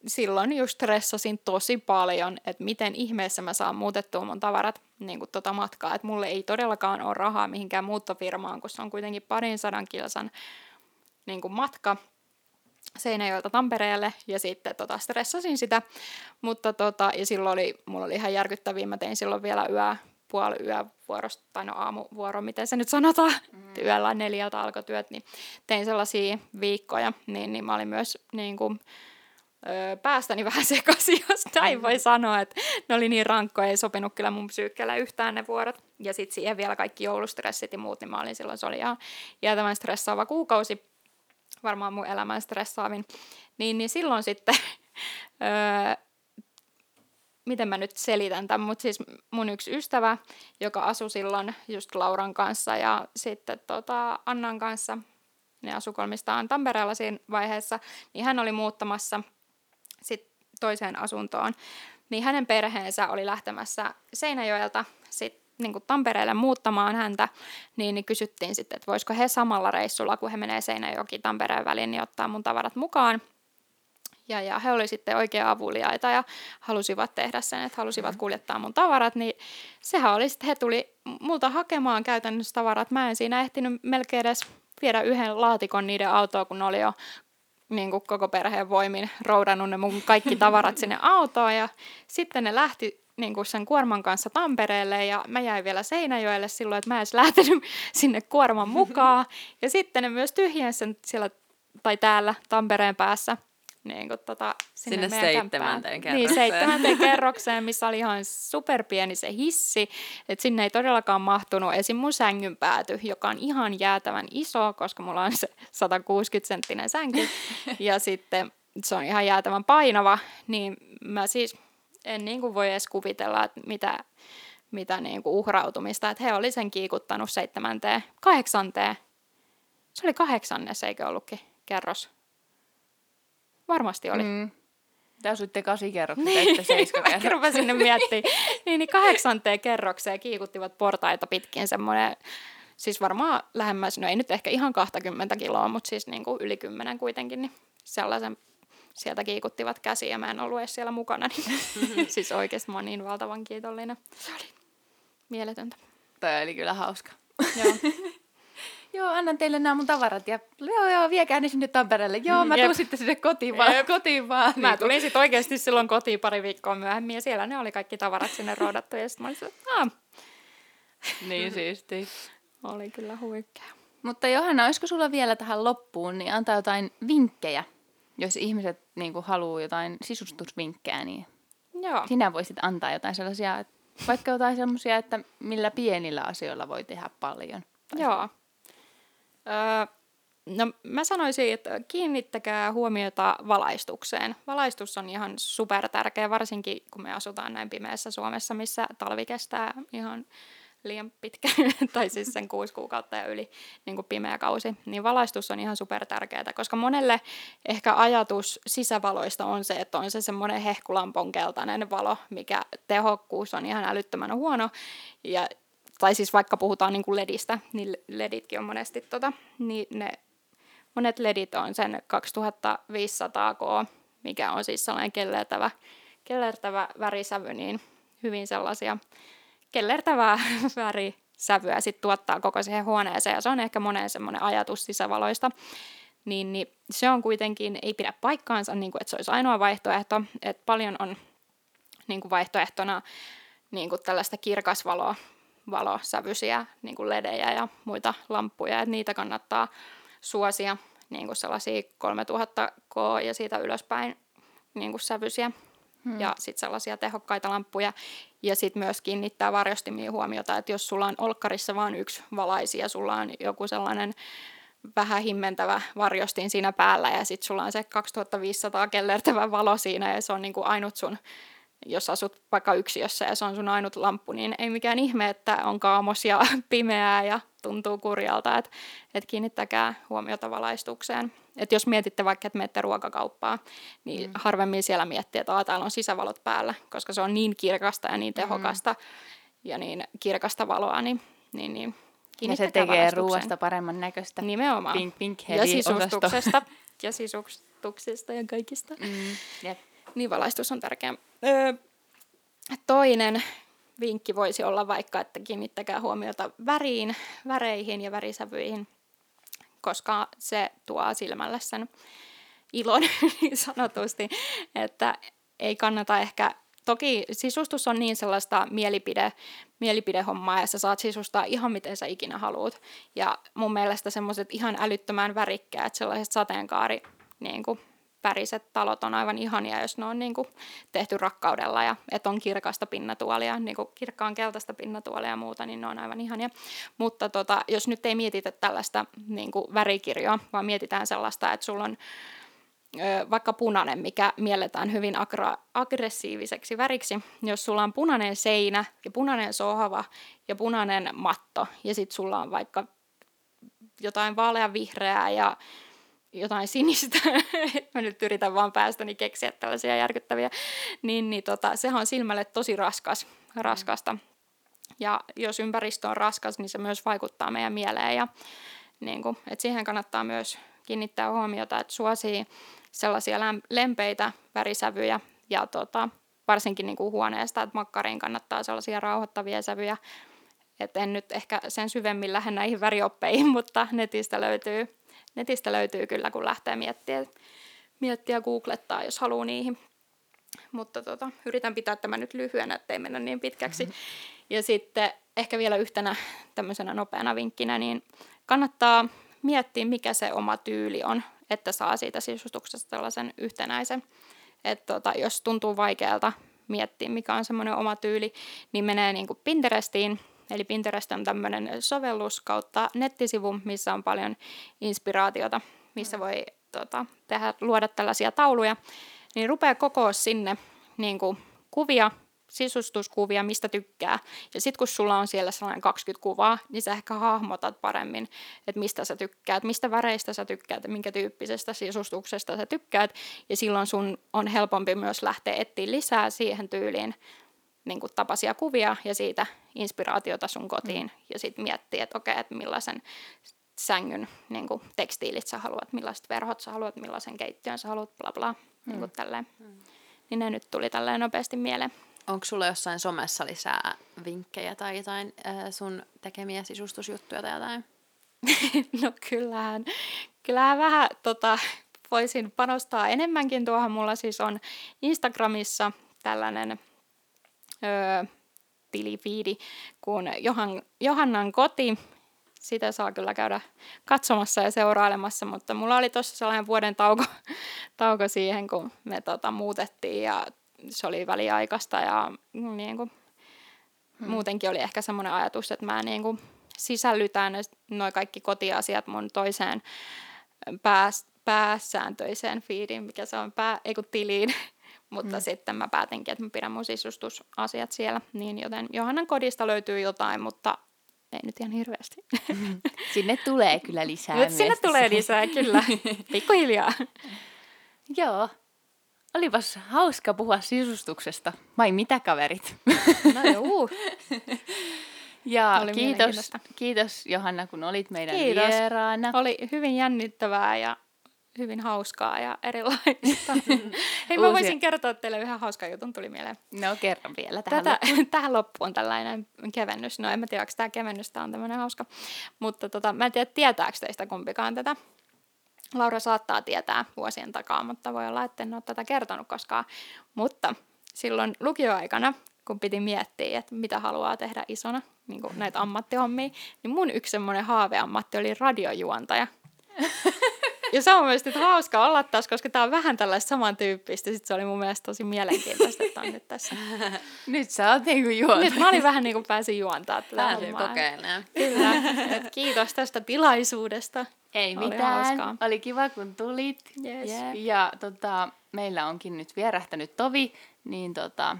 silloin just stressasin tosi paljon, että miten ihmeessä mä saan muutettua mun tavarat niin kuin tota matkaa. Että mulle ei todellakaan ole rahaa mihinkään muuttofirmaan, kun se on kuitenkin parin sadan kilsan niin kuin matka Seinäjoelta Tampereelle ja sitten tota, stressasin sitä, mutta tota, ja silloin oli, mulla oli ihan järkyttäviä, mä tein silloin vielä yö, puoli yövuorosta, tai no aamuvuoro, miten se nyt sanotaan, mm. yöllä neljältä alkoi työt, niin tein sellaisia viikkoja, niin, niin mä olin myös niin kuin, öö, päästäni vähän sekaisin, jos näin voi sanoa, että ne oli niin rankkoja, ei sopinut kyllä mun psyykkeelle yhtään ne vuorot. Ja sitten siihen vielä kaikki joulustressit ja muut, niin mä olin silloin, se oli ihan jäätävän stressaava kuukausi, varmaan mun elämän stressaavin. Niin, niin silloin sitten, öö, miten mä nyt selitän tämän, mutta siis mun yksi ystävä, joka asui silloin just Lauran kanssa ja sitten tota Annan kanssa, ne asu kolmistaan Tampereella siinä vaiheessa, niin hän oli muuttamassa sit toiseen asuntoon. Niin hänen perheensä oli lähtemässä Seinäjoelta sit niin kuin Tampereelle muuttamaan häntä, niin, niin kysyttiin sitten, että voisiko he samalla reissulla, kun he menee Seinäjoki Tampereen väliin, niin ottaa mun tavarat mukaan. Ja, ja he oli sitten oikein avuliaita ja halusivat tehdä sen, että halusivat kuljettaa mun tavarat, niin sehän oli sitten, he tuli multa hakemaan käytännössä tavarat. Mä en siinä ehtinyt melkein edes viedä yhden laatikon niiden autoa, kun ne oli jo niin kuin koko perheen voimin roudannut ne mun kaikki tavarat sinne autoon ja sitten ne lähti niin kuin sen kuorman kanssa Tampereelle ja mä jäin vielä Seinäjoelle silloin, että mä en edes lähtenyt sinne kuorman mukaan. Ja sitten ne myös tyhjensi sen siellä tai täällä Tampereen päässä niin kuin tota, sinne, Sinne seitsemänteen. Niin, kerrokseen. seitsemänteen kerrokseen, missä oli ihan superpieni se hissi. Että sinne ei todellakaan mahtunut esim. mun sängyn pääty, joka on ihan jäätävän iso, koska mulla on se 160 senttinen sänky. ja sitten se on ihan jäätävän painava, niin mä siis en niin kuin voi edes kuvitella, että mitä, mitä niin kuin uhrautumista. Että he oli sen kiikuttanut seitsemänteen, kahdeksanteen. Se oli kahdeksannes, eikö ollutkin kerros? Varmasti oli. Mm. Te asuitte kasi kerrokset, Niin, seiska Mäkin rupesin sinne miettimään. niin, niin kahdeksanteen kerrokseen kiikuttivat portaita pitkin semmoinen, siis varmaan lähemmäs, no ei nyt ehkä ihan 20 kiloa, mutta siis niin kuin yli 10 kuitenkin, niin sellaisen sieltä kiikuttivat käsiä ja mä en ollut edes siellä mukana. Niin, siis oikeasti mä oon niin valtavan kiitollinen. Se oli mieletöntä. Toi oli kyllä hauska. Joo. Joo, annan teille nämä mun tavarat ja joo, joo, viekää ne sinne Tampereelle. Joo, mä Jep. tuun sitten sinne kotiin vaan. Jep. Kotiin vaan. Mä Niin tulin sitten oikeasti silloin kotiin pari viikkoa myöhemmin ja siellä ne oli kaikki tavarat sinne roudattu ja sitten mä olin sillä, että "Aa, kuin- Niin siisti. oli kyllä huikea. Mutta Johanna, olisiko sulla vielä tähän loppuun, niin antaa jotain vinkkejä, jos ihmiset niin haluaa jotain sisustusvinkkejä, niin Joo. sinä voisit antaa jotain sellaisia, vaikka jotain sellaisia, että millä pienillä asioilla voi tehdä paljon. Joo. Öö, no mä sanoisin, että kiinnittäkää huomiota valaistukseen. Valaistus on ihan super tärkeä, varsinkin kun me asutaan näin pimeässä Suomessa, missä talvi kestää ihan liian pitkä, tai siis sen kuusi kuukautta ja yli niin kuin pimeä kausi, niin valaistus on ihan super tärkeää, koska monelle ehkä ajatus sisävaloista on se, että on se semmoinen hehkulampon keltainen valo, mikä tehokkuus on ihan älyttömän huono, ja tai siis vaikka puhutaan niin kuin ledistä, niin leditkin on monesti tota, niin ne, monet ledit on sen 2500K, mikä on siis sellainen kellertävä, kellertävä värisävy, niin hyvin sellaisia kellertävää väri, sävyä sit tuottaa koko siihen huoneeseen. Ja se on ehkä monen semmoinen ajatus sisävaloista. Niin, niin se on kuitenkin, ei pidä paikkaansa, niin kuin, että se olisi ainoa vaihtoehto, että paljon on niin kuin vaihtoehtona niin kuin tällaista kirkasvaloa, valosävyisiä niin kuin ledejä ja muita lamppuja, että niitä kannattaa suosia niin kuin sellaisia 3000K ja siitä ylöspäin niin kuin sävyisiä hmm. ja sitten sellaisia tehokkaita lamppuja. Ja sitten myös kiinnittää varjostimiin huomiota, että jos sulla on olkkarissa vain yksi valaisi ja sulla on joku sellainen vähän himmentävä varjostin siinä päällä ja sitten sulla on se 2500 kellertävä valo siinä ja se on niinku ainut sun jos asut vaikka yksiössä ja se on sun ainut lamppu, niin ei mikään ihme, että on kaamos ja pimeää ja tuntuu kurjalta, että et kiinnittäkää huomiota valaistukseen. Et jos mietitte vaikka, että menette ruokakauppaan, niin mm. harvemmin siellä miettii, että täällä on sisävalot päällä, koska se on niin kirkasta ja niin mm. tehokasta mm. ja niin kirkasta valoa, niin, niin, niin ja se tekee ruoasta paremman näköistä. Nimenomaan. Pink, pink ja sisustuksesta. ja sisustuksesta ja kaikista. Mm, jep. Niin valaistus on tärkeä. Öö, toinen vinkki voisi olla vaikka, että kiinnittäkää huomiota väriin, väreihin ja värisävyihin, koska se tuo silmälle sen ilon niin sanotusti, että ei kannata ehkä Toki sisustus on niin sellaista mielipide, mielipidehommaa ja sä saat sisustaa ihan miten sä ikinä haluat. Ja mun mielestä semmoiset ihan älyttömän värikkäät sellaiset sateenkaari niin kuin, väriset talot on aivan ihania, jos ne on niin kuin, tehty rakkaudella ja että on kirkasta pinnatuolia, niin kuin kirkkaan keltaista pinnatuolia ja muuta, niin ne on aivan ihania. Mutta tota, jos nyt ei mietitä tällaista niin kuin värikirjoa, vaan mietitään sellaista, että sulla on vaikka punainen, mikä mielletään hyvin agra- aggressiiviseksi väriksi. Jos sulla on punainen seinä ja punainen sohva ja punainen matto ja sitten sulla on vaikka jotain vaaleanvihreää ja jotain sinistä, mä nyt yritän vaan päästäni keksiä tällaisia järkyttäviä, niin, niin tota, sehän on silmälle tosi raskas, raskasta. Ja jos ympäristö on raskas, niin se myös vaikuttaa meidän mieleen. Ja, niin kuin, että siihen kannattaa myös kiinnittää huomiota, että suosii sellaisia lempeitä värisävyjä ja tota, varsinkin niin kuin huoneesta, että makkariin kannattaa sellaisia rauhoittavia sävyjä. Et en nyt ehkä sen syvemmin lähde näihin värioppeihin, mutta netistä löytyy netistä löytyy kyllä, kun lähtee miettiä, miettiä googlettaa, jos haluaa niihin. Mutta tota, yritän pitää tämän nyt lyhyenä, ettei mennä niin pitkäksi. Mm-hmm. Ja sitten ehkä vielä yhtenä tämmöisenä nopeana vinkkinä, niin kannattaa miettiä, mikä se oma tyyli on, että saa siitä sisustuksesta tällaisen yhtenäisen. Että tota, jos tuntuu vaikealta miettiä, mikä on semmoinen oma tyyli, niin menee niin kuin Pinterestiin Eli Pinterest on tämmöinen sovellus kautta nettisivu, missä on paljon inspiraatiota, missä voi tota, tehdä, luoda tällaisia tauluja. Niin rupeaa kokoa sinne niin kuin, kuvia, sisustuskuvia, mistä tykkää. Ja sitten kun sulla on siellä sellainen 20 kuvaa, niin sä ehkä hahmotat paremmin, että mistä sä tykkäät, mistä väreistä sä tykkäät ja minkä tyyppisestä sisustuksesta sä tykkäät. Ja silloin sun on helpompi myös lähteä etsiä lisää siihen tyyliin niin kuin tapaisia kuvia ja siitä inspiraatiota sun kotiin mm. ja sitten miettiä, että okei, että millaisen sängyn niin kuin tekstiilit sä haluat, millaiset verhot sä haluat, millaisen keittiön sä haluat, bla bla, mm. niin kuin tälleen. Mm. Niin ne nyt tuli tälleen nopeasti mieleen. Onko sulla jossain somessa lisää vinkkejä tai jotain äh, sun tekemiä sisustusjuttuja tai jotain? no kyllähän, kyllähän vähän tota, voisin panostaa enemmänkin tuohon. Mulla siis on Instagramissa tällainen öö, tilifiidi kuin Johan, Johannan koti. Sitä saa kyllä käydä katsomassa ja seurailemassa, mutta mulla oli tuossa sellainen vuoden tauko, tauko siihen, kun me tota, muutettiin ja se oli väliaikaista ja niin kuin, hmm. muutenkin oli ehkä semmoinen ajatus, että mä niin kuin, sisällytän noin kaikki kotiasiat mun toiseen pääs, pääsääntöiseen feediin, mikä se on, pää, ei kun tiliin, mutta mm. sitten mä päätinkin, että mä pidän mun sisustusasiat siellä, niin joten Johannan kodista löytyy jotain, mutta ei nyt ihan hirveästi. Mm. Sinne tulee kyllä lisää Nyt sinne tulee lisää, kyllä. Pikkuhiljaa. Joo. Olipas hauska puhua sisustuksesta. Vai mitä kaverit? No joo. ja Oli kiitos, kiitos Johanna, kun olit meidän kiitos. vieraana. Oli hyvin jännittävää ja hyvin hauskaa ja erilaista. Hei, mä voisin kertoa teille yhden hauskan jutun, tuli mieleen. No kerran vielä tähän Tätä, tähän loppuun tällainen kevennys. No en mä tiedä, onko tämä kevennys, tämä on tämmöinen hauska. Mutta tota, mä en tiedä, tietääkö teistä kumpikaan tätä. Laura saattaa tietää vuosien takaa, mutta voi olla, että en ole tätä kertonut koskaan. Mutta silloin lukioaikana, kun piti miettiä, että mitä haluaa tehdä isona, niin kuin näitä ammattihommia, niin mun yksi semmoinen haaveammatti oli radiojuontaja. Ja se on nyt hauska olla tässä, koska tämä on vähän tällaista samantyyppistä. Sitten se oli mun mielestä tosi mielenkiintoista, että on nyt tässä. Nyt sä oot niinku juonut. Nyt mä olin vähän niin kuin pääsin juontaa tätä hommaa. kokeilemaan. Kyllä. Et kiitos tästä tilaisuudesta. Ei Oli mitään. hauskaa. Oli kiva, kun tulit. Yes. Ja tota, meillä onkin nyt vierähtänyt tovi, niin tota,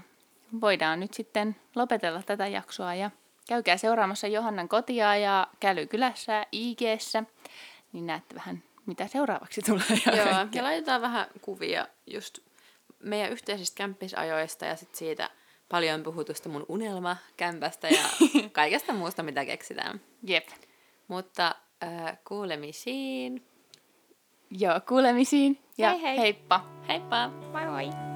voidaan nyt sitten lopetella tätä jaksoa ja käykää seuraamassa Johannan kotia ja Kälykylässä IGssä, niin näette vähän, mitä seuraavaksi tulee. ja Joo, kaikkea. ja laitetaan vähän kuvia just meidän yhteisistä kämppisajoista ja sit siitä paljon puhutusta mun unelmakämpästä ja kaikesta muusta, mitä keksitään. Jep. Mutta äh, kuulemisiin. Joo, kuulemisiin ja Hei hei. heippa. Heippa! Moi moi.